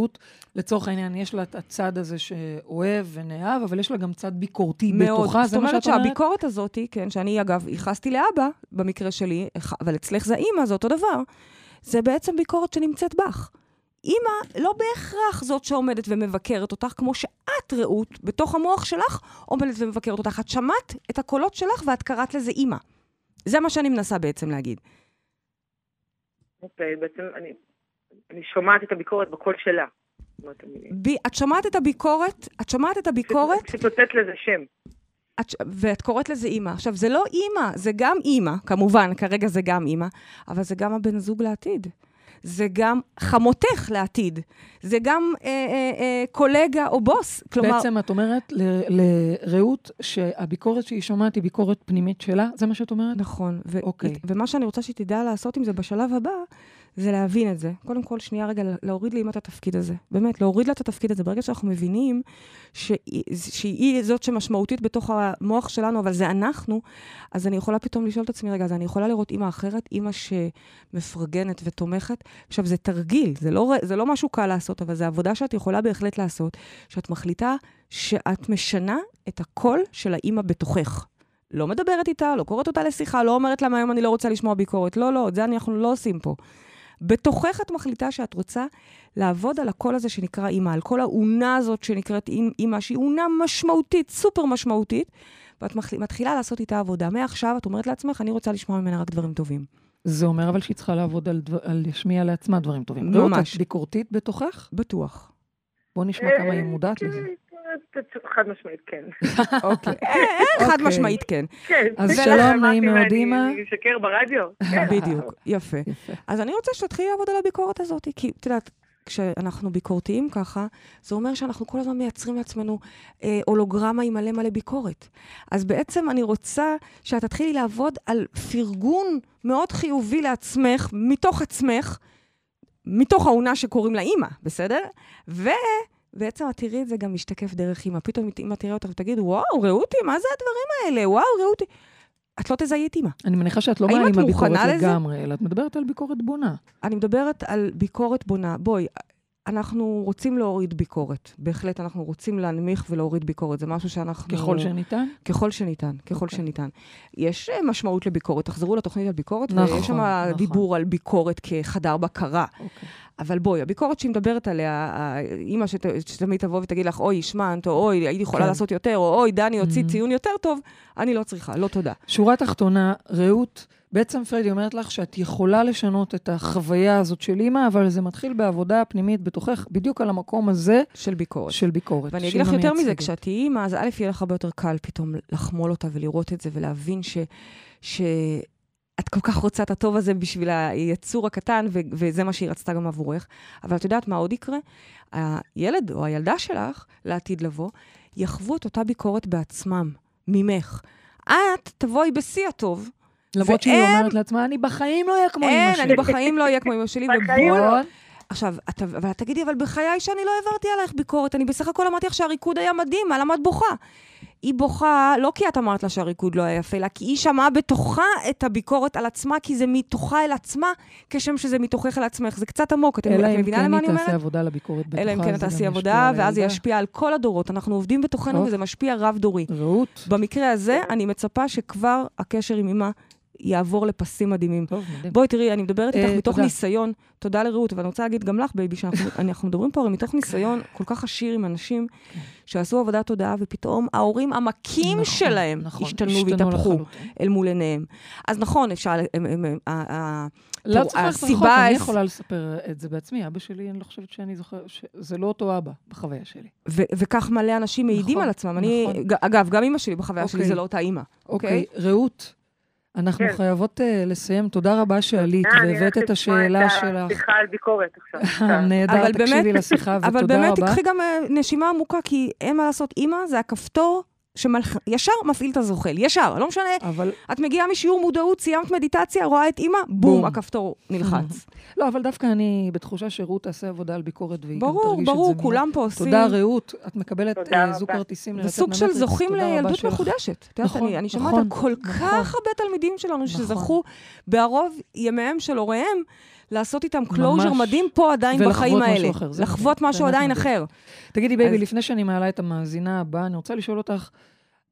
שרעות, לצורך העניין, יש לה את הצד הזה שאוהב ונאהב, אבל יש לה גם צד ביקורתי מאוד. בתוכה, זאת זה מה אומרת שאת אומרת? שהביקורת הזאת, כן, שאני אגב ייחסתי לאבא, במקרה שלי, אבל אצלך זה אימא, זה אותו דבר, זה בעצם ביקורת שנמצאת בך. אימא לא בהכרח זאת שעומדת ומבקרת אותך, כמו שאת, רעות, בתוך המוח שלך, עומדת ומבקרת אותך. את שמעת את הקולות שלך ואת קראת לזה אימא. זה מה שאני מנסה בעצם להגיד. אוקיי, בעצם אני, אני שומעת את הביקורת בקול שלה. אני... בי, את שומעת את הביקורת, את שומעת את הביקורת, פשוט נותנת לזה שם. את, ואת קוראת לזה אימא. עכשיו, זה לא אימא, זה גם אימא, כמובן, כרגע זה גם אימא, אבל זה גם הבן זוג לעתיד. זה גם חמותך לעתיד. זה גם אה, אה, אה, קולגה או בוס. כלומר, בעצם את אומרת ל- לרעות שהביקורת שהיא שומעת היא ביקורת פנימית שלה? זה מה שאת אומרת? נכון. ו- אוקיי. ומה שאני רוצה שהיא תדע לעשות עם זה בשלב הבא, זה להבין את זה. קודם כל, שנייה רגע, להוריד לאמא את התפקיד הזה. באמת, להוריד לה את התפקיד הזה. ברגע שאנחנו מבינים שהיא, שהיא זאת שמשמעותית בתוך המוח שלנו, אבל זה אנחנו, אז אני יכולה פתאום לשאול את עצמי, רגע, אז אני יכולה לראות אימא אחרת, אימא שמפרגנת ותומכת. עכשיו, זה תרגיל, זה לא, זה לא משהו קל לעשות, אבל זו עבודה שאת יכולה בהחלט לעשות, שאת מחליטה שאת משנה את הקול של האימא בתוכך. לא מדברת איתה, לא קוראת אותה לשיחה, לא אומרת לה, היום אני לא רוצה לשמוע ביקורת. לא, לא, את זה אנחנו לא עושים פה. בתוכך את מחליטה שאת רוצה לעבוד על הקול הזה שנקרא אימא, על כל האונה הזאת שנקראת אימא, שהיא אונה משמעותית, סופר משמעותית, ואת מתחילה לעשות איתה עבודה. מעכשיו את אומרת לעצמך, אני רוצה לשמוע ממנה רק דברים טובים. זה אומר אבל שהיא צריכה לעבוד על, דבר, על להשמיע לעצמה דברים טובים. ממש. רעות, את ביקורתית בתוכך? בטוח. בוא נשמע כמה היא מודעת לזה. חד משמעית כן. אוקיי. חד אוקיי. משמעית כן. כן. אז שלום, נעים מאוד, אימא. אני אשקר ברדיו. בדיוק, יפה. אז אני רוצה שתתחילי לעבוד על הביקורת הזאת, כי את יודעת, כשאנחנו ביקורתיים ככה, זה אומר שאנחנו כל הזמן מייצרים לעצמנו אה, הולוגרמה עם מלא מלא ביקורת. אז בעצם אני רוצה שאת תתחילי לעבוד על פרגון מאוד חיובי לעצמך, מתוך עצמך, מתוך העונה שקוראים לה אימא, בסדר? ו... בעצם את תראי את זה גם משתקף דרך אימא. פתאום אימא תראה אותך ותגיד, וואו, ראותי, מה זה הדברים האלה? וואו, ראותי. את לא תזהי את אימא. אני מניחה שאת לא מעלימה ביקורת לגמרי, אלא את מדברת על ביקורת בונה. אני מדברת על ביקורת בונה. בואי, אנחנו רוצים להוריד ביקורת. בהחלט אנחנו רוצים להנמיך ולהוריד ביקורת. זה משהו שאנחנו... ככל שניתן? ככל שניתן, ככל okay. אוקיי. שניתן. יש אה, משמעות לביקורת. תחזרו לתוכנית על ביקורת, נכון, ויש שם נכון. דיבור על ביקורת כחדר בקרה. Okay. אוקיי. אבל בואי, הביקורת שהיא מדברת עליה, האימא שת, שתמיד תבוא ותגיד לך, אוי, השמנת, או אוי, הייתי יכולה כן. לעשות יותר, או אוי, דני הוציא mm-hmm. ציון יותר טוב, אני לא צריכה, לא תודה. שורה תחתונה, רעות, בעצם פרדי אומרת לך שאת יכולה לשנות את החוויה הזאת של אימא, אבל זה מתחיל בעבודה פנימית בתוכך, בדיוק על המקום הזה. של ביקורת. של ביקורת. ואני אגיד לך יותר מזה, כשאת תהיי אימא, אז א', יהיה לך הרבה יותר קל פתאום לחמול אותה ולראות את זה ולהבין ש... ש... את כל כך רוצה את הטוב הזה בשביל היצור הקטן, ו- וזה מה שהיא רצתה גם עבורך. אבל את יודעת מה עוד יקרה? הילד או הילדה שלך, לעתיד לבוא, יחוו את אותה ביקורת בעצמם, ממך. את תבואי בשיא הטוב. למרות שהיא אומרת לעצמה, אני בחיים לא אהיה כמו אמא שלי. אין, אני בחיים לא אהיה כמו אמא שלי, ובואו... לא. עכשיו, את, אבל תגידי, אבל בחיי שאני לא העברתי עלייך ביקורת, אני בסך הכל אמרתי לך שהריקוד היה מדהים, על למה את בוכה? היא בוכה, לא כי את אמרת לה שהריקוד לא היה יפה, אלא כי היא שמעה בתוכה את הביקורת על עצמה, כי זה מתוכה אל עצמה, כשם שזה מתוכך אל עצמך. זה קצת עמוק, את מבינה כן למה אני אומרת? אלא אם כן היא תעשה עבודה לביקורת בתוכה, אלא אם כן תעשי עבודה, ואז זה ישפיע על כל הדורות. אנחנו עובדים בתוכנו וזה משפיע רב-דורי. רעות. במקרה הזה, אני מצפה שכבר הקשר עם אמא יעבור לפסים מדהימים. טוב, מדהים. בואי, תראי, אני מדברת איתך אה, מתוך. ניסיון, תודה לרעות, ואני רוצה להגיד גם לך, baby, שאנחנו מדברים פה הרי מתוך ניסיון כל כך עשיר עם אנשים כן. שעשו עבודת תודעה, ופתאום ההורים המכים נכון, שלהם נכון, השתנו והתהפכו אל מול עיניהם. אז נכון, אפשר... לא צריך ללכת רחוק, אני יכולה לספר את זה בעצמי. אבא שלי, אני לא חושבת שאני זוכרת, שזה לא אותו אבא בחוויה שלי. וכך מלא אנשים מעידים נכון, על עצמם. נכון. אגב, גם אימא שלי בחוויה שלי אוקיי. זה לא אותה אימא. אוקיי, רעות. אנחנו כן. חייבות uh, לסיים. תודה רבה שעלית והבאת את השאלה שלך. אני הלכתי לשמוע על ביקורת עכשיו. נהדר, תקשיבי לשיחה ותודה רבה. אבל באמת, תקחי גם uh, נשימה עמוקה, כי אין מה לעשות. אימא זה הכפתור שישר מפעיל את הזוחל, ישר, לא משנה. אבל... את מגיעה משיעור מודעות, סיימת מדיטציה, רואה את אימא, בום, בום הכפתור נלחץ. לא, אבל דווקא אני בתחושה שרות תעשה עבודה על ביקורת, והיא ברור, גם תרגיש את זה. ברור, ברור, כולם פה עושים. תודה, רעות. את מקבלת uh, זוג כרטיסים ללצאת. וסוג של זוכים לילדות מחודשת. נכון, אני, אני שומעת נכון, על כל נכון. כך הרבה תלמידים שלנו נכון. שזכו בערוב ימיהם של הוריהם. לעשות איתם closure מדהים פה עדיין בחיים האלה. לחוות משהו עדיין אחר. תגידי, baby, לפני שאני מעלה את המאזינה הבאה, אני רוצה לשאול אותך,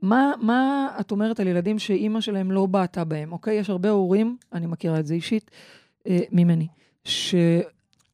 מה, מה את אומרת על ילדים שאימא שלהם לא בעטה בהם, אוקיי? יש הרבה הורים, אני מכירה את זה אישית, אה, ממני, ש...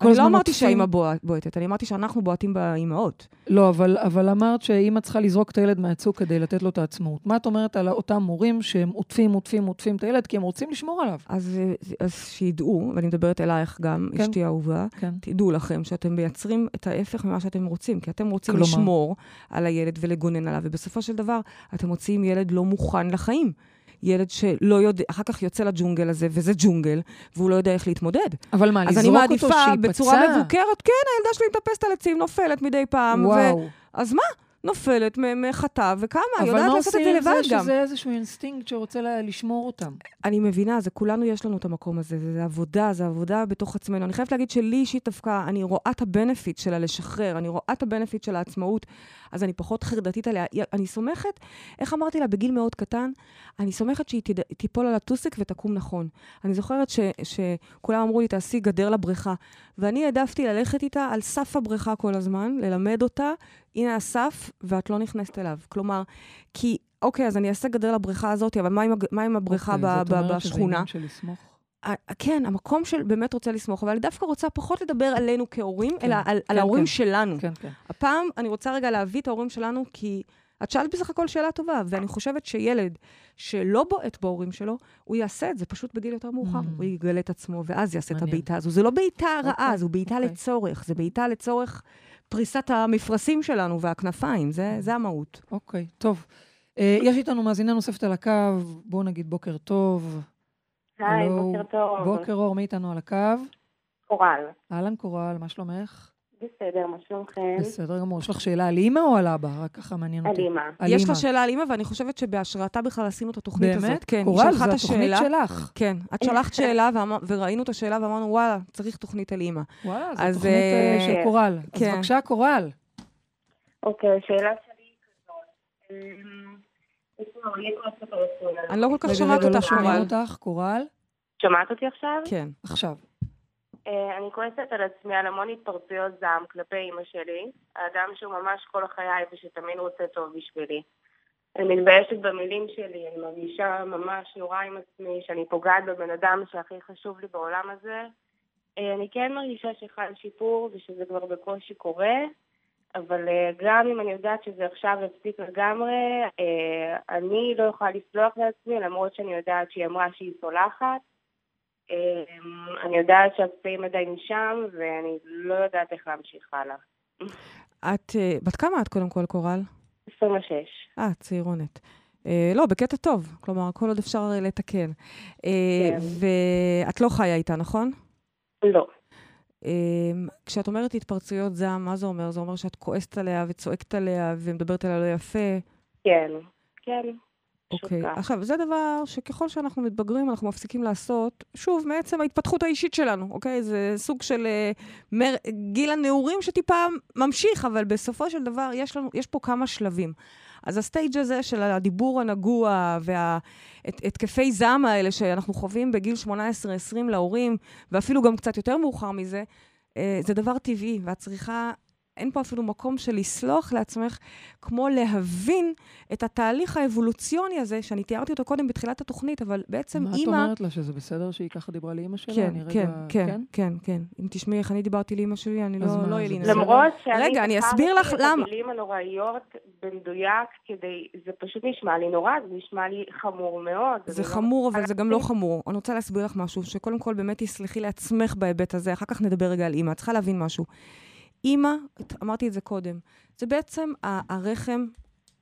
אני לא אמרתי שהאימא בועטת, אני אמרתי שאנחנו בועטים באימהות. לא, אבל, אבל אמרת שאימא צריכה לזרוק את הילד מהצוק כדי לתת לו את העצמאות. מה את אומרת על אותם הורים שהם עוטפים, עוטפים, עוטפים את הילד, כי הם רוצים לשמור עליו? אז, אז שידעו, ואני מדברת אלייך גם, כן. אשתי האהובה, כן. תדעו לכם שאתם מייצרים את ההפך ממה שאתם רוצים, כי אתם רוצים כלומר... לשמור על הילד ולגונן עליו, ובסופו של דבר אתם מוציאים ילד לא מוכן לחיים. ילד שלא יודע, אחר כך יוצא לג'ונגל הזה, וזה ג'ונגל, והוא לא יודע איך להתמודד. אבל מה, לזרוק אותו שייפצע? אז אני מעדיפה בצורה מבוקרת, כן, הילדה שלי מטפסת על עצים, נופלת מדי פעם. וואו. ו... אז מה? נופלת מחטא וקמה, אבל יודעת מה לעשות את עושים זה עם זה לבד גם. שזה איזשהו אינסטינקט שרוצה לשמור אותם? אני מבינה, זה כולנו יש לנו את המקום הזה, זה, זה עבודה, זה עבודה בתוך עצמנו. אני חייבת להגיד שלי אישית דווקא, אני רואה את ה benefit של הלשחרר, אני רואה את ה benefit של העצמאות, אז אני פחות חרדתית עליה. אני סומכת, איך אמרתי לה, בגיל מאוד קטן, אני סומכת שהיא תד... תיפול על הטוסיק ותקום נכון. אני זוכרת ש... שכולם אמרו לי, תעשי גדר לבריכה, ואני העדפתי ללכת איתה על סף הבריכה כל הזמן, ללמד אותה, הנה הסף, ואת לא נכנסת אליו. כלומר, כי אוקיי, אז אני אעשה גדר לבריכה הזאת, אבל מה עם, מה עם הבריכה אוקיי, ב- זאת ב- אומרת שזה בשכונה? עניין של לסמוך. כן, המקום של באמת רוצה לסמוך, אבל אני דווקא רוצה פחות לדבר עלינו כהורים, כן, אלא על, על כן, ההורים כן. שלנו. כן, כן. הפעם אני רוצה רגע להביא את ההורים שלנו, כי את שאלת בסך הכל שאלה טובה, ואני חושבת שילד שלא בועט בהורים שלו, הוא יעשה את זה פשוט בגיל יותר מאוחר. Mm. הוא יגלה את עצמו, ואז יעשה את מעניין. הבעיטה הזו. זה לא בעיטה רעה, אוקיי, זו בעיטה אוקיי. לצורך. זה בעיטה לצורך פריסת המפרשים שלנו והכנפיים, זה, זה המהות. אוקיי, טוב. אה, יש איתנו מאזינה נוספת על הקו, בואו נגיד בוקר טוב. היי, בוקר טוב. בוקר אור, מי איתנו על הקו? קורל. אהלן קורל, מה שלומך? בסדר, מה שלומכם? בסדר גמור. יש לך שאלה על אימא או על אבא? רק ככה מעניין על אותי. אימא. על יש אימא. לה שאלה על אימא, ואני חושבת שבהשראתה בכלל עשינו את התוכנית הזאת. באמת? כן, היא קורל, זו התוכנית. שלך. כן, את שלחת שאלה ואמר, וראינו את השאלה ואמרנו, וואלה, צריך תוכנית על אימא. וואלה, זו אז, תוכנית אה, אה, של קורל. אז כן. בבקשה, קורל. אוקיי, השאלה שלי היא כזאת. יש עצמנו. אני לא כל כך שומעת לא. אותך, קורל. שומעת אותי עכשיו? כן. עכשיו. אה, אני כועסת על עצמי על המון התפרצויות זעם כלפי אימא שלי, האדם שהוא ממש כל חיי ושתמיד רוצה טוב בשבילי. אני מתביישת במילים שלי, אני מרגישה ממש נורא עם עצמי, שאני פוגעת בבן אדם שהכי חשוב לי בעולם הזה. אה, אני כן מרגישה שחל שיפור ושזה כבר בקושי קורה, אבל אה, גם אם אני יודעת שזה עכשיו יפסיק לגמרי, אני לא יכולה לסלוח לעצמי, למרות שאני יודעת שהיא אמרה שהיא סולחת. אמ, אני יודעת שהפצעים עדיין שם, ואני לא יודעת איך להמשיך הלאה. את, אה, בת כמה את קודם כל, קורל? 26. אה, צעירונת. אה, לא, בקטע טוב. כלומר, כל עוד אפשר אה, לתקן. אה, כן. ואת לא חיה איתה, נכון? לא. אה, כשאת אומרת התפרצויות זעם, מה זה אומר? זה אומר שאת כועסת עליה וצועקת עליה ומדברת עליה לא יפה. כן. כן. אוקיי. כך. עכשיו, זה דבר שככל שאנחנו מתבגרים, אנחנו מפסיקים לעשות, שוב, מעצם ההתפתחות האישית שלנו, אוקיי? זה סוג של אה, מר, גיל הנעורים שטיפה ממשיך, אבל בסופו של דבר יש, לנו, יש פה כמה שלבים. אז הסטייג' הזה של הדיבור הנגוע והתקפי זעם האלה שאנחנו חווים בגיל 18-20 להורים, ואפילו גם קצת יותר מאוחר מזה, אה, זה דבר טבעי, ואת צריכה... אין פה אפילו מקום של לסלוח לעצמך, כמו להבין את התהליך האבולוציוני הזה, שאני תיארתי אותו קודם בתחילת התוכנית, אבל בעצם מה את אימא... אומרת לה, שזה בסדר שהיא ככה דיברה לאימא שלה? כן, אני רגע- כן, כן, כן, כן. אם תשמעי איך אני דיברתי לאימא שלי, אני לא מה, לא זה אלין. למרות שאני רגע, אני אסביר לך למה. את המילים הנוראיות במדויק, כדי... זה פשוט נשמע לי נורא, זה נשמע לי חמור מאוד. זה לא חמור, אבל זה גם לא. חמור. אני רוצה להסביר לך משהו, שקודם כל באמת תסלחי לעצמך בהיבט הזה, אחר כך נדבר רגע על אימא. את צריכה להבין משהו. אימא, אמרתי את זה קודם, זה בעצם הרחם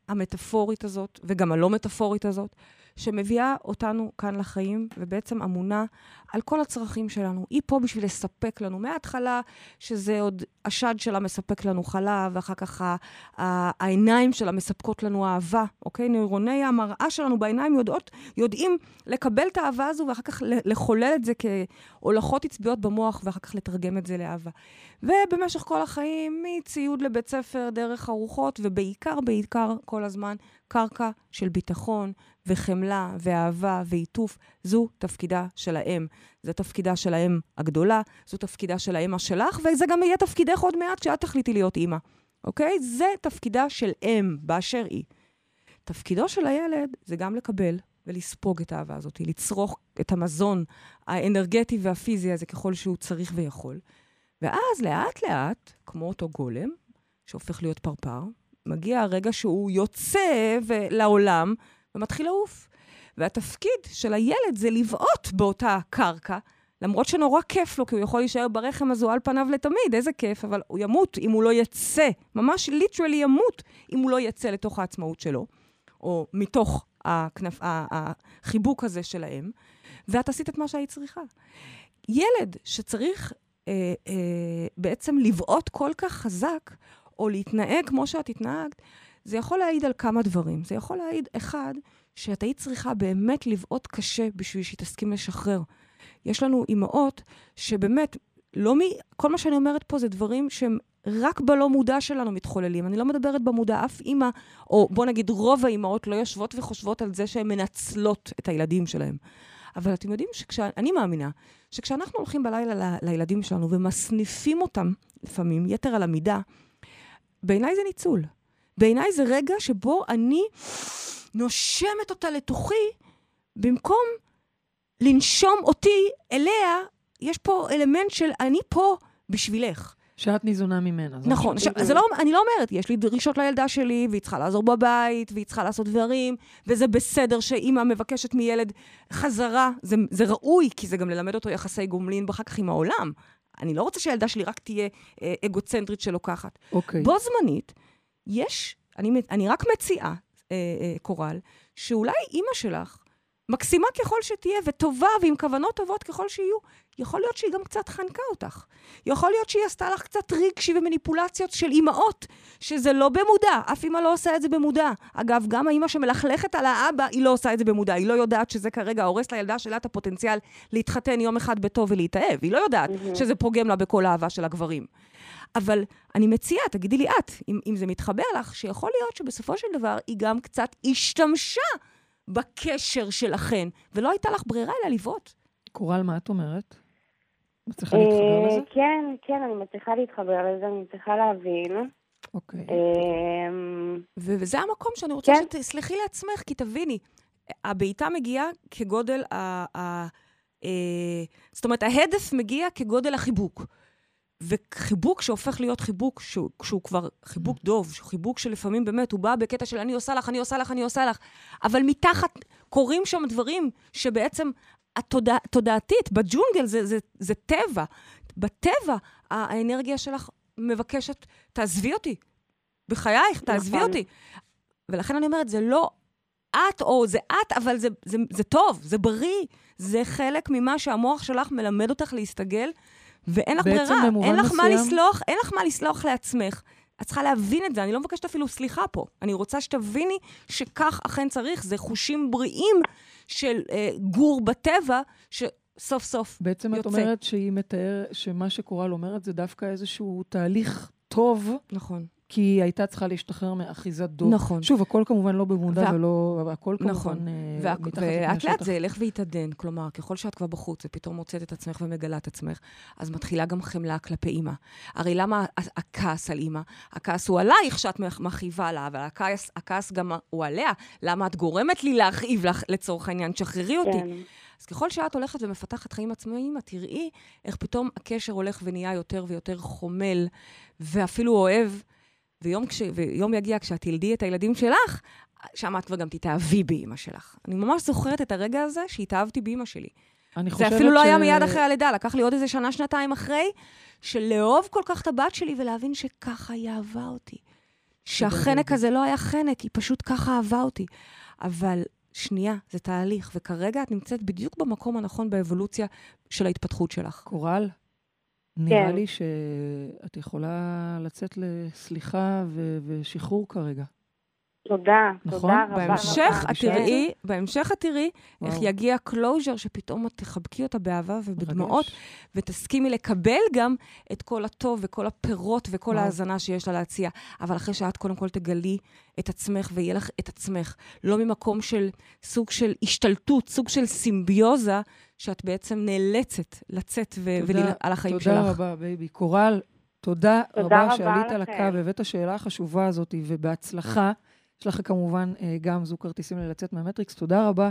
המטאפורית הזאת, וגם הלא מטאפורית הזאת, שמביאה אותנו כאן לחיים, ובעצם אמונה על כל הצרכים שלנו. היא פה בשביל לספק לנו, מההתחלה, שזה עוד השד שלה מספק לנו חלב, ואחר כך ה- ה- העיניים שלה מספקות לנו אהבה, אוקיי? נוירוני המראה שלנו בעיניים יודעות, יודעים לקבל את האהבה הזו, ואחר כך לחולל את זה כהולכות עצביות במוח, ואחר כך לתרגם את זה לאהבה. ובמשך כל החיים, מציוד לבית ספר, דרך ארוחות, ובעיקר, בעיקר, כל הזמן, קרקע של ביטחון וחמלה ואהבה ועיטוף. זו תפקידה של האם. זה תפקידה של האם הגדולה, זו תפקידה של האמא שלך, וזה גם יהיה תפקידך עוד מעט כשאת תחליטי להיות אימא, אוקיי? זה תפקידה של אם, באשר היא. תפקידו של הילד זה גם לקבל ולספוג את האהבה הזאת, לצרוך את המזון האנרגטי והפיזי הזה ככל שהוא צריך ויכול. ואז לאט-לאט, כמו אותו גולם, שהופך להיות פרפר, מגיע הרגע שהוא יוצא לעולם ומתחיל לעוף. והתפקיד של הילד זה לבעוט באותה קרקע, למרות שנורא כיף לו, כי הוא יכול להישאר ברחם הזו על פניו לתמיד, איזה כיף, אבל הוא ימות אם הוא לא יצא, ממש ליטרלי ימות אם הוא לא יצא לתוך העצמאות שלו, או מתוך הכנף, ה- החיבוק הזה של האם, ואת עשית את מה שהיית צריכה. ילד שצריך אה, אה, בעצם לבעוט כל כך חזק, או להתנהג כמו שאת התנהגת, זה יכול להעיד על כמה דברים. זה יכול להעיד, אחד, שאת היית צריכה באמת לבעוט קשה בשביל שהיא תסכים לשחרר. יש לנו אימהות שבאמת, לא מ... כל מה שאני אומרת פה זה דברים שהם רק בלא מודע שלנו מתחוללים. אני לא מדברת במודע, אף אימא, או בוא נגיד רוב האימהות לא יושבות וחושבות על זה שהן מנצלות את הילדים שלהם. אבל אתם יודעים שאני מאמינה שכשאנחנו הולכים בלילה ל, לילדים שלנו ומסניפים אותם, לפעמים, יתר על המידה, בעיניי זה ניצול. בעיניי זה רגע שבו אני נושמת אותה לתוכי, במקום לנשום אותי אליה, יש פה אלמנט של אני פה בשבילך. שאת ניזונה ממנה. נכון. ש... זה לא, אני לא אומרת, יש לי דרישות לילדה שלי, והיא צריכה לעזור בבית, והיא צריכה לעשות דברים, וזה בסדר שאימא מבקשת מילד חזרה. זה, זה ראוי, כי זה גם ללמד אותו יחסי גומלין אחר כך עם העולם. אני לא רוצה שהילדה שלי רק תהיה אה, אגוצנטרית שלוקחת. אוקיי. בו זמנית, יש, אני, אני רק מציעה, אה, אה, קורל, שאולי אימא שלך, מקסימה ככל שתהיה, וטובה, ועם כוונות טובות ככל שיהיו, יכול להיות שהיא גם קצת חנקה אותך. יכול להיות שהיא עשתה לך קצת רגשי ומניפולציות של אימהות, שזה לא במודע, אף אימא לא עושה את זה במודע. אגב, גם האימא שמלכלכת על האבא, היא לא עושה את זה במודע. היא לא יודעת שזה כרגע הורס לילדה שלה את הפוטנציאל להתחתן יום אחד בטוב ולהתאהב. היא לא יודעת mm-hmm. שזה פוגם לה בכל האהבה של הגברים. אבל אני מציעה, תגידי לי את, אם, אם זה מתחבר לך, שיכול להיות שבסופו של דבר היא גם קצת השתמשה בקשר שלכן, ולא הייתה לך ברירה אלא לבעוט. קורל, מה את אומרת? מצליחה להתחבר אה, לזה? כן, כן, אני מצליחה להתחבר לזה, אני מצליחה להבין. אוקיי. אמ, וזה המקום שאני רוצה כן. שתסלחי לעצמך, כי תביני, הבעיטה מגיעה כגודל ה... אה, זאת אומרת, ההדף מגיע כגודל החיבוק. וחיבוק שהופך להיות חיבוק שהוא, שהוא כבר חיבוק דוב, חיבוק שלפעמים באמת הוא בא בקטע של אני עושה לך, אני עושה לך, אני עושה לך, אבל מתחת קורים שם דברים שבעצם התודע, תודעתית, בג'ונגל זה, זה, זה טבע. בטבע האנרגיה שלך מבקשת, תעזבי אותי, בחייך, תעזבי נכון. אותי. ולכן אני אומרת, זה לא את או זה את, אבל זה, זה, זה טוב, זה בריא. זה חלק ממה שהמוח שלך מלמד אותך להסתגל, ואין לך ברירה. אין לך מה מסוים- לסלוח, אין לך מה לסלוח לעצמך. את צריכה להבין את זה, אני לא מבקשת אפילו סליחה פה. אני רוצה שתביני שכך אכן צריך, זה חושים בריאים של אה, גור בטבע, שסוף סוף בעצם את יוצא. אומרת שהיא מתאר, שמה שקורל אומרת זה דווקא איזשהו תהליך טוב, נכון. כי היא הייתה צריכה להשתחרר מאחיזת דוב. נכון. שוב, הכל כמובן לא במודע וה- ולא... הכל כמובן נכון. אה, וה- מתחת לפני ולאט לאט השטח. זה ילך ויתעדן. כלומר, ככל שאת כבר בחוץ ופתאום מוצאת את עצמך ומגלה את עצמך, אז מתחילה גם חמלה כלפי אימא. הרי למה הכעס על אימא? הכעס הוא עלייך שאת מכאיבה לה, אבל הכעס, הכעס גם הוא עליה. למה את גורמת לי להכאיב לך, לצורך העניין? תשחררי אותי. כן. אז ככל שאת הולכת ומפתחת חיים עצמאיים, את תראי איך פתאום הקשר הולך ונהיה יותר ויותר חומל, ואפילו אוהב. ויום, כש, ויום יגיע כשאת תלדי את הילדים שלך, שם את כבר גם תתאהבי באימא שלך. אני ממש זוכרת את הרגע הזה שהתאהבתי באימא שלי. אני זה חושבת אפילו לא ש- היה מיד אחרי הלידה, לקח לי עוד איזה שנה, שנתיים אחרי, של לאהוב כל כך את הבת שלי ולהבין שככה היא אהבה אותי. שהחנק הזה לא היה חנק, היא פשוט ככה אהבה אותי. אבל שנייה, זה תהליך, וכרגע את נמצאת בדיוק במקום הנכון באבולוציה של ההתפתחות שלך. קורל, נראה כן. לי שאת יכולה לצאת לסליחה ו- ושחרור כרגע. תודה, נכון? תודה רבה. בהמשך רבה. את תראי, בהמשך את תראי איך. יגיע closure, שפתאום את תחבקי אותה באהבה ובדמעות, מרגש. ותסכימי לקבל גם את כל הטוב וכל הפירות וכל וואו. ההאזנה שיש לה להציע. אבל אחרי שאת קודם כל תגלי את עצמך ויהיה לך את עצמך, לא ממקום של סוג של השתלטות, סוג של סימביוזה, שאת בעצם נאלצת לצאת ו- תודה- ול- על החיים תודה שלך. רבה, baby. קורל, תודה, תודה רבה רבה שעלית על לכם. הקו והבאת השאלה החשובה הזאת, ובהצלחה. יש לך כמובן אה, גם זוג כרטיסים ללצאת מהמטריקס. תודה רבה,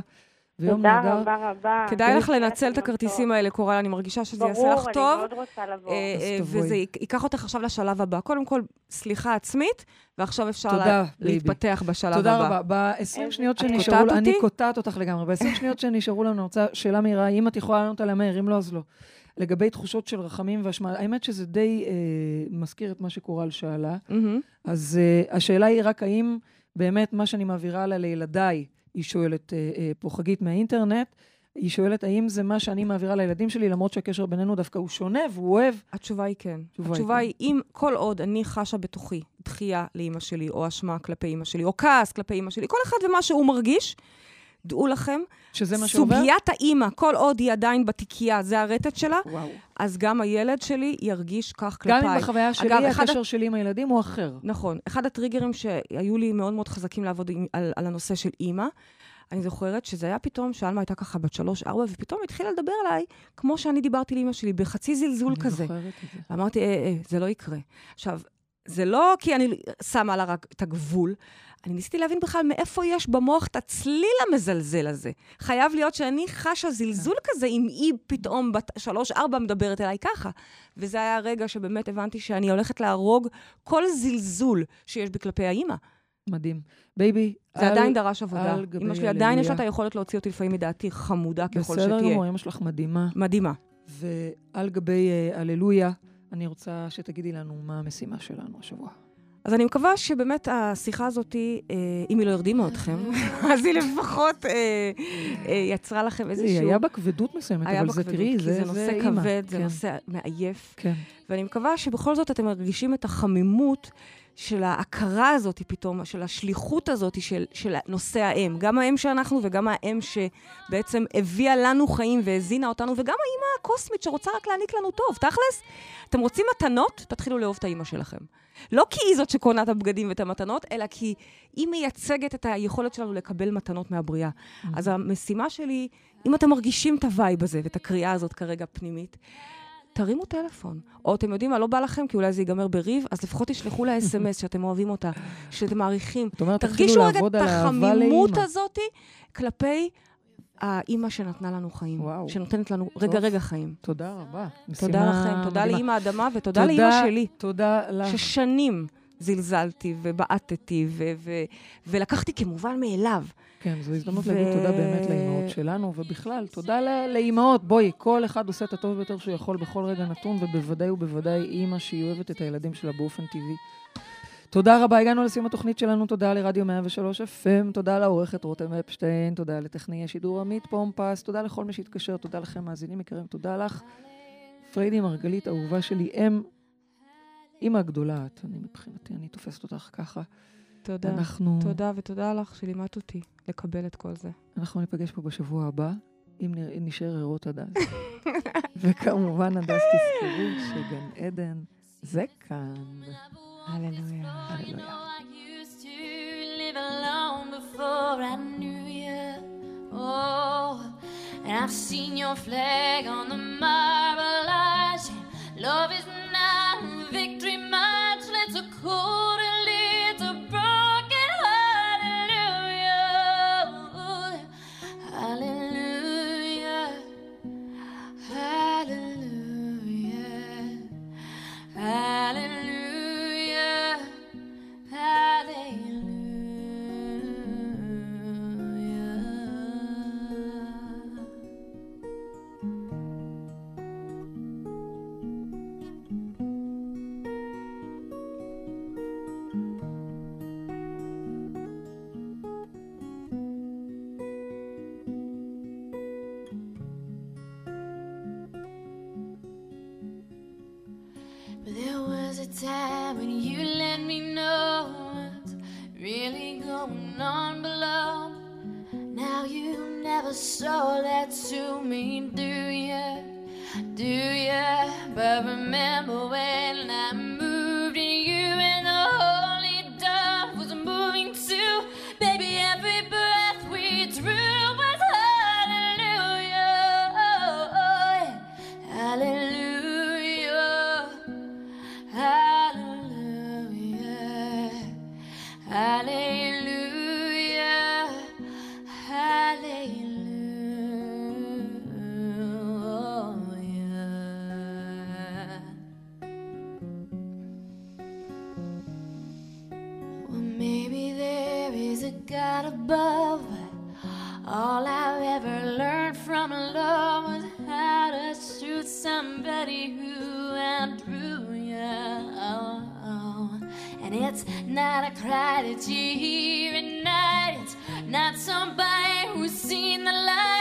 ויום תודה נהדר. רבה רבה. כדאי לך לנצל את הכרטיסים. האלה, קורל, אני מרגישה שזה יעשה ברור, לך טוב. אני מאוד רוצה לבוא. אה, אז אה, תבואי. וזה יק- ייקח אותך עכשיו לשלב הבא. קודם כל, סליחה עצמית, ועכשיו אפשר תודה, לה-. להתפתח בשלב הבא. תודה רבה. ב-20 איזה- שניות את שנשארו, קוטעת אני אותי? קוטעת אותך לגמרי. ב-20 שניות שנשארו לנו, אני רוצה שאלה מהירה, אם את יכולה לענות עליה מהר, אם לא, אז לא. לגבי תחושות של רחמים ואשמה, האמת שזה די אה, מזכיר את מה שקורל שאלה. אז uh, השאלה היא רק האם באמת מה שאני מעבירה הלאה לילדיי, היא שואלת uh, uh, פה חגית מהאינטרנט, היא שואלת, האם זה מה שאני מעבירה לילדים שלי, למרות שהקשר בינינו דווקא הוא שונה והוא אוהב? התשובה היא כן. התשובה היא התשובה כן. היא, אם כל עוד אני חשה בתוכי דחייה לאימא שלי, או אשמה כלפי אימא שלי, או כעס כלפי אימא שלי, כל אחד ומה שהוא מרגיש, דעו לכם, שזה מה שעובר? סוגיית האימא, כל עוד היא עדיין בתיקייה, זה הרטט שלה, וואו. אז גם הילד שלי ירגיש כך כלפיי. גם אם בחוויה שלי, אגב, אחד הקשר שלי עם הילדים הוא אחר. נכון. אחד הטריגרים שהיו לי מאוד מאוד חזקים לעבוד עם, על, על הנושא של אימא, אני זוכרת שזה היה פתאום, שאלמה הייתה ככה בת שלוש-ארבע, ופתאום התחילה לדבר אליי כמו שאני דיברתי לאימא שלי, בחצי זלזול אני כזה. זוכרת את זה. אמרתי, אה, אה, זה לא יקרה. עכשיו, זה לא כי אני שמה לה רק את הגבול, אני ניסיתי להבין בכלל מאיפה יש במוח את הצליל המזלזל הזה. חייב להיות שאני חשה זלזול כזה אם היא פתאום בת שלוש-ארבע מדברת אליי ככה. וזה היה הרגע שבאמת הבנתי שאני הולכת להרוג כל זלזול שיש בי כלפי האימא. מדהים. Baby, זה על- עדיין דרש עבודה. על גבי אמא שלי עדיין יש לה את. היכולת להוציא אותי לפעמים מדעתי, חמודה ככל בסדר שתהיה. גמור, אמא שלך מדהימה. מדהימה. ועל גבי אה, הללויה, אני רוצה שתגידי לנו מה המשימה שלנו השבוע. אז אני מקווה שבאמת השיחה הזאת, אה, אם היא לא הרדימה אתכם, אז היא לפחות אה, אה, יצרה לכם איזשהו... זה היה בכבדות מסוימת, אבל זה תראי, זה זה נושא אימא. כבד, זה כן, נושא מעייף. כן. ואני מקווה שבכל זאת אתם מרגישים את החמימות של ההכרה הזאת פתאום, של השליחות הזאת של, של נושא האם. גם האם שאנחנו וגם האם שבעצם הביאה לנו חיים והזינה אותנו, וגם האימא הקוסמית שרוצה רק להעניק לנו טוב. תכלס, אתם רוצים מתנות? תתחילו לאהוב את האימא שלכם. לא כי היא זאת שקונה את הבגדים ואת המתנות, אלא כי היא מייצגת את היכולת שלנו לקבל מתנות מהבריאה. אז המשימה שלי, אם אתם מרגישים את ה vibe הזה ואת הקריאה הזאת כרגע פנימית, תרימו טלפון. או אתם יודעים מה, לא בא לכם, כי אולי זה ייגמר בריב, אז לפחות תשלחו לה אס.אם.אס שאתם אוהבים אותה, שאתם מעריכים. זאת אומרת, תתחילו תרגישו רגע לעבוד את על אהבה החמימות לאימא. הזאת כלפי האימא שנתנה לנו חיים. וואו. שנותנת לנו רגע רגע חיים. תודה רבה. תודה לכם, תודה. לאימא האדמה ותודה תודה- לאימא שלי. תודה לך. ששנים זלזלתי ובעטתי ו- ו- ולקחתי כמובן מאליו. כן, זו הזדמנות ו- להגיד תודה באמת לאימהות שלנו, ובכלל, תודה ל- לאימהות. בואי, כל אחד עושה את הטוב ביותר שהוא יכול בכל רגע נתון, ובוודאי ובוודאי אימא שהיא אוהבת את הילדים שלה באופן טבעי. תודה רבה, הגענו לסיום התוכנית שלנו, תודה לרדיו 103 FM, תודה לעורכת רותם אפשטיין, תודה לטכנאי השידור עמית פומפס, תודה לכל מי שהתקשר, תודה לכם מאזינים יקרים, תודה לך. פריידי מרגלית, אהובה שלי, אם, אימא הגדולה את, אני מבחינתי, אני תופסת אותך ככה. תודה. אנחנו... תודה ותודה לך שלימדת אותי לקבל את כל זה. אנחנו ניפגש פה בשבוע הבא, אם נשאר ערות עד אז. וכמובן, עד אז תזכרו שגן עדן זה כאן. הללויה. הללויה. I used to live alone before I knew you. Oh, and I've seen your flag on the marble arch. Love is hold God above, all I've ever learned from love was how to shoot somebody who outdrew you. And it's not a cry that you hear at night. It's not somebody who's seen the light.